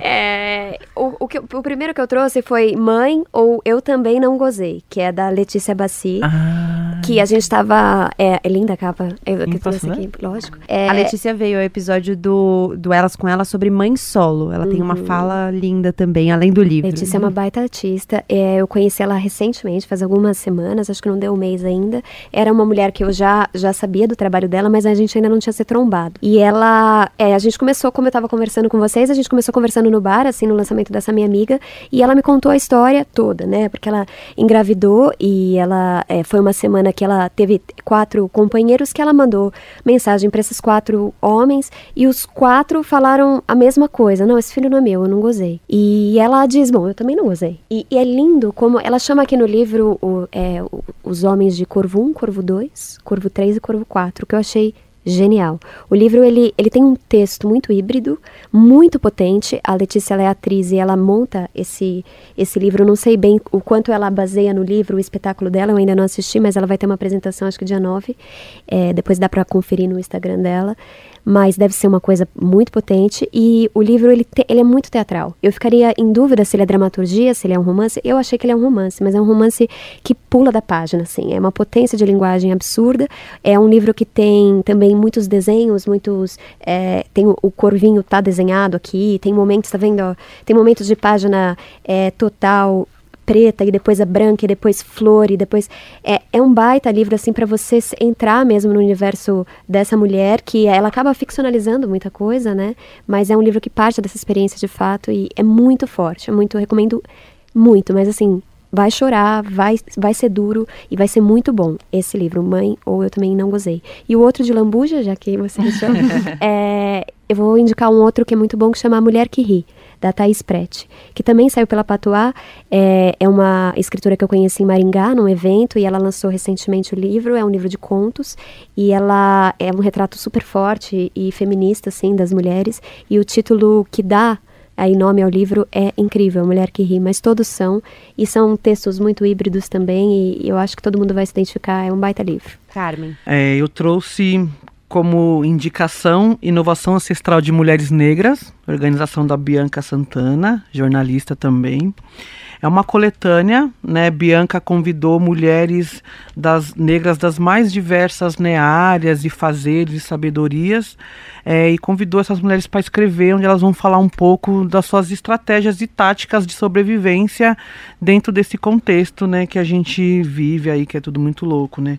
É, o, o, que, o primeiro que eu trouxe foi Mãe ou Eu Também Não Gozei, que é da Letícia Bassi. Ah. Que a gente tava. É, é linda a capa. Eu, que trouxe aqui, lógico. É, a Letícia veio ao episódio do, do Elas com Ela sobre mãe solo. Ela uhum. tem uma uhum. fala linda também, além do livro. Letícia é uma baita artista. É, eu conheci ela recentemente, faz algumas semanas, acho que não deu um mês ainda. Era uma mulher que eu já, já sabia sabia do trabalho dela, mas a gente ainda não tinha se trombado. E ela, é, a gente começou, como eu estava conversando com vocês, a gente começou conversando no bar, assim, no lançamento dessa minha amiga, e ela me contou a história toda, né? Porque ela engravidou e ela é, foi uma semana que ela teve quatro companheiros que ela mandou mensagem para esses quatro homens e os quatro falaram a mesma coisa. Não, esse filho não é meu, eu não gozei. E ela diz, bom, eu também não gozei. E, e é lindo como ela chama aqui no livro o, é, os homens de Corvo 1, Corvo 2, Corvo 3 e Corvo 4, que eu achei genial. O livro ele, ele tem um texto muito híbrido, muito potente. A Letícia é atriz e ela monta esse esse livro. não sei bem o quanto ela baseia no livro, o espetáculo dela. Eu ainda não assisti, mas ela vai ter uma apresentação acho que dia 9. É, depois dá para conferir no Instagram dela mas deve ser uma coisa muito potente e o livro ele, te, ele é muito teatral. Eu ficaria em dúvida se ele é dramaturgia, se ele é um romance. Eu achei que ele é um romance, mas é um romance que pula da página, assim. É uma potência de linguagem absurda. É um livro que tem também muitos desenhos, muitos é, tem o, o, corvinho tá desenhado aqui, tem momentos, tá vendo? Ó, tem momentos de página é, total preta e depois a branca e depois flor e depois é, é um baita livro assim para você entrar mesmo no universo dessa mulher que ela acaba ficcionalizando muita coisa, né? Mas é um livro que parte dessa experiência de fato e é muito forte, é muito recomendo muito, mas assim vai chorar, vai, vai ser duro e vai ser muito bom esse livro, Mãe ou Eu Também Não Gozei. E o outro de Lambuja, já que você mencionou, é, eu vou indicar um outro que é muito bom que chama A Mulher que Ri, da Thais Prete, que também saiu pela Patuá, é, é uma escritora que eu conheci em Maringá, num evento, e ela lançou recentemente o livro, é um livro de contos, e ela é um retrato super forte e feminista, assim, das mulheres, e o título que dá aí nome ao livro é incrível, Mulher que Ri, mas todos são, e são textos muito híbridos também, e eu acho que todo mundo vai se identificar, é um baita livro. Carmen. É, eu trouxe como indicação Inovação Ancestral de Mulheres Negras, organização da Bianca Santana, jornalista também. É uma coletânea, né? Bianca convidou mulheres das negras das mais diversas né, áreas e fazeres e sabedorias é, e convidou essas mulheres para escrever, onde elas vão falar um pouco das suas estratégias e táticas de sobrevivência dentro desse contexto, né, que a gente vive aí, que é tudo muito louco, né?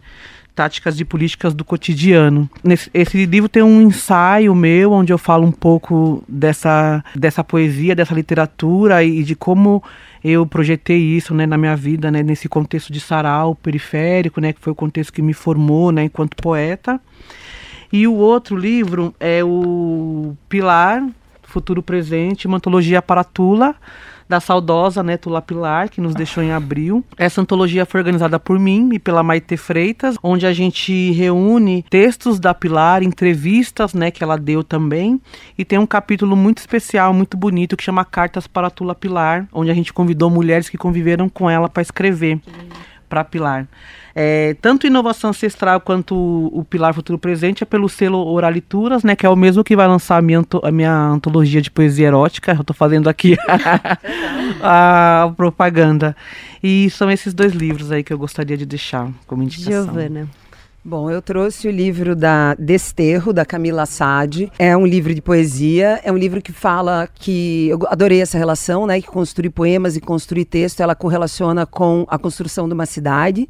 Táticas de políticas do cotidiano. Nesse, esse livro tem um ensaio meu onde eu falo um pouco dessa, dessa poesia, dessa literatura e de como eu projetei isso né, na minha vida, né, nesse contexto de sarau periférico, né, que foi o contexto que me formou né, enquanto poeta. E o outro livro é o Pilar, Futuro Presente, uma antologia para Tula, da saudosa né, Tula Pilar, que nos deixou em abril. Essa antologia foi organizada por mim e pela Maite Freitas, onde a gente reúne textos da Pilar, entrevistas né, que ela deu também, e tem um capítulo muito especial, muito bonito, que chama Cartas para Tula Pilar, onde a gente convidou mulheres que conviveram com ela para escrever para Pilar. É, tanto Inovação Ancestral quanto o Pilar Futuro Presente é pelo selo Oralituras, né? Que é o mesmo que vai lançar a minha, a minha antologia de poesia erótica. Eu estou fazendo aqui a, a, propaganda. E são esses dois livros aí que eu gostaria de deixar como indicação. Giovana. Bom, eu trouxe o livro da Desterro, da Camila Assad. É um livro de poesia, é um livro que fala que. Eu adorei essa relação, né? Que construir poemas e construir texto, ela correlaciona com a construção de uma cidade.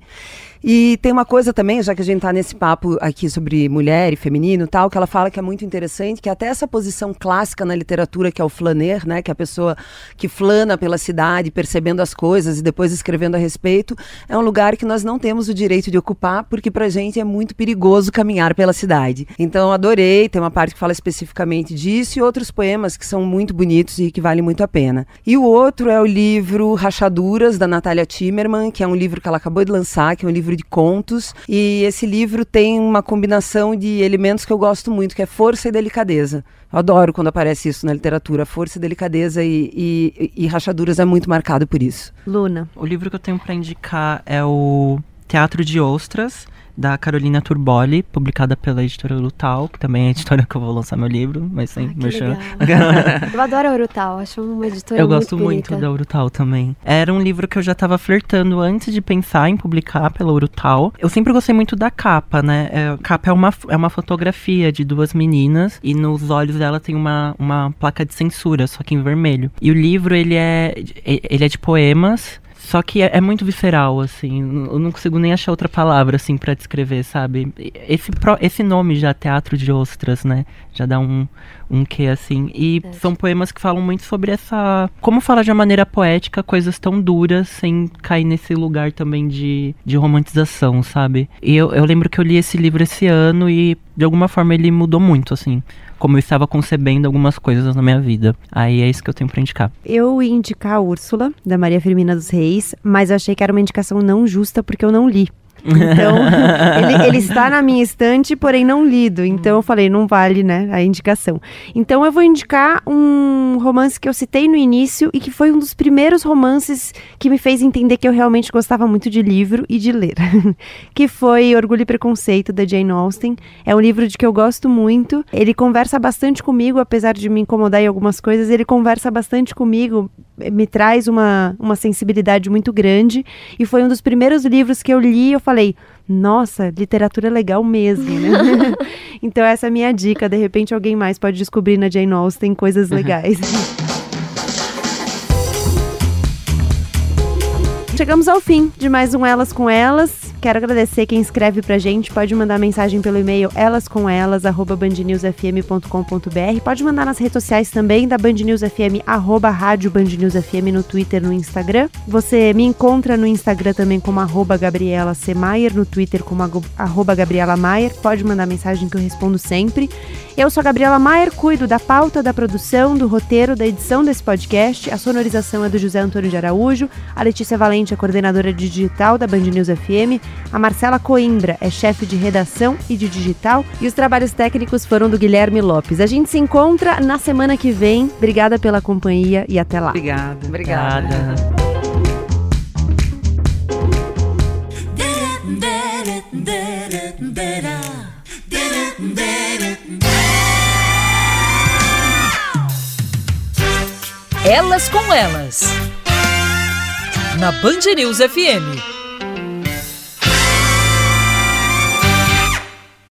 E tem uma coisa também, já que a gente está nesse papo aqui sobre mulher e feminino e tal, que ela fala que é muito interessante, que até essa posição clássica na literatura, que é o flaner, né, que é a pessoa que flana pela cidade, percebendo as coisas e depois escrevendo a respeito, é um lugar que nós não temos o direito de ocupar, porque pra gente é muito perigoso caminhar pela cidade. Então, adorei, tem uma parte que fala especificamente disso e outros poemas que são muito bonitos e que valem muito a pena. E o outro é o livro Rachaduras, da Natália Timmerman, que é um livro que ela acabou de lançar, que é um livro livro de contos. E esse livro tem uma combinação de elementos que eu gosto muito, que é força e delicadeza. Eu adoro quando aparece isso na literatura. Força, e delicadeza e, e, e rachaduras é muito marcado por isso. Luna. O livro que eu tenho para indicar é o Teatro de Ostras da Carolina Turboli, publicada pela editora Urutal, que também é a editora que eu vou lançar meu livro, mas sem merchan. eu adoro a Urutal, acho uma editora Eu muito gosto bonita. muito da Urutal também. Era um livro que eu já estava flertando antes de pensar em publicar pela Urutal. Eu sempre gostei muito da capa, né? É, a capa é uma, é uma fotografia de duas meninas e nos olhos dela tem uma, uma placa de censura, só que em vermelho. E o livro, ele é, ele é de poemas só que é, é, muito visceral, assim. Eu não consigo nem achar outra palavra, assim, para descrever, sabe? Esse, esse nome já, Teatro de Ostras, né? Já dá um, um quê, assim. E é. são poemas que falam muito sobre essa. Como falar de uma maneira poética coisas tão duras, sem cair nesse lugar também de, de romantização, sabe? E eu, eu lembro que eu li esse livro esse ano e, de alguma forma, ele mudou muito, assim como eu estava concebendo algumas coisas na minha vida. Aí é isso que eu tenho para indicar. Eu ia indicar a Úrsula, da Maria Firmina dos Reis, mas eu achei que era uma indicação não justa porque eu não li. Então, ele, ele, está na minha estante, porém não lido. Então eu falei, não vale, né, a indicação. Então eu vou indicar um romance que eu citei no início e que foi um dos primeiros romances que me fez entender que eu realmente gostava muito de livro e de ler. que foi Orgulho e Preconceito, da Jane Austen. É um livro de que eu gosto muito. Ele conversa bastante comigo, apesar de me incomodar em algumas coisas, ele conversa bastante comigo, me traz uma, uma sensibilidade muito grande. E foi um dos primeiros livros que eu li eu falei, nossa, literatura é legal mesmo, né? então essa é a minha dica. De repente alguém mais pode descobrir na Jane Austen coisas legais. chegamos ao fim de mais um Elas com Elas. Quero agradecer quem escreve pra gente. Pode mandar mensagem pelo e-mail elascomelas@bandnewsfm.com.br. Pode mandar nas redes sociais também da Band News FM, arroba Rádio Band News FM no Twitter, no Instagram. Você me encontra no Instagram também como arroba Gabriela C. No Twitter como arroba Gabriela Maier. Pode mandar mensagem que eu respondo sempre. Eu sou a Gabriela Maier, cuido da pauta, da produção, do roteiro, da edição desse podcast. A sonorização é do José Antônio de Araújo. A Letícia Valente é coordenadora de digital da Band News FM. A Marcela Coimbra é chefe de redação e de digital. E os trabalhos técnicos foram do Guilherme Lopes. A gente se encontra na semana que vem. Obrigada pela companhia e até lá. Obrigada. Obrigada. Obrigada. Elas com Elas. Na Band News FM.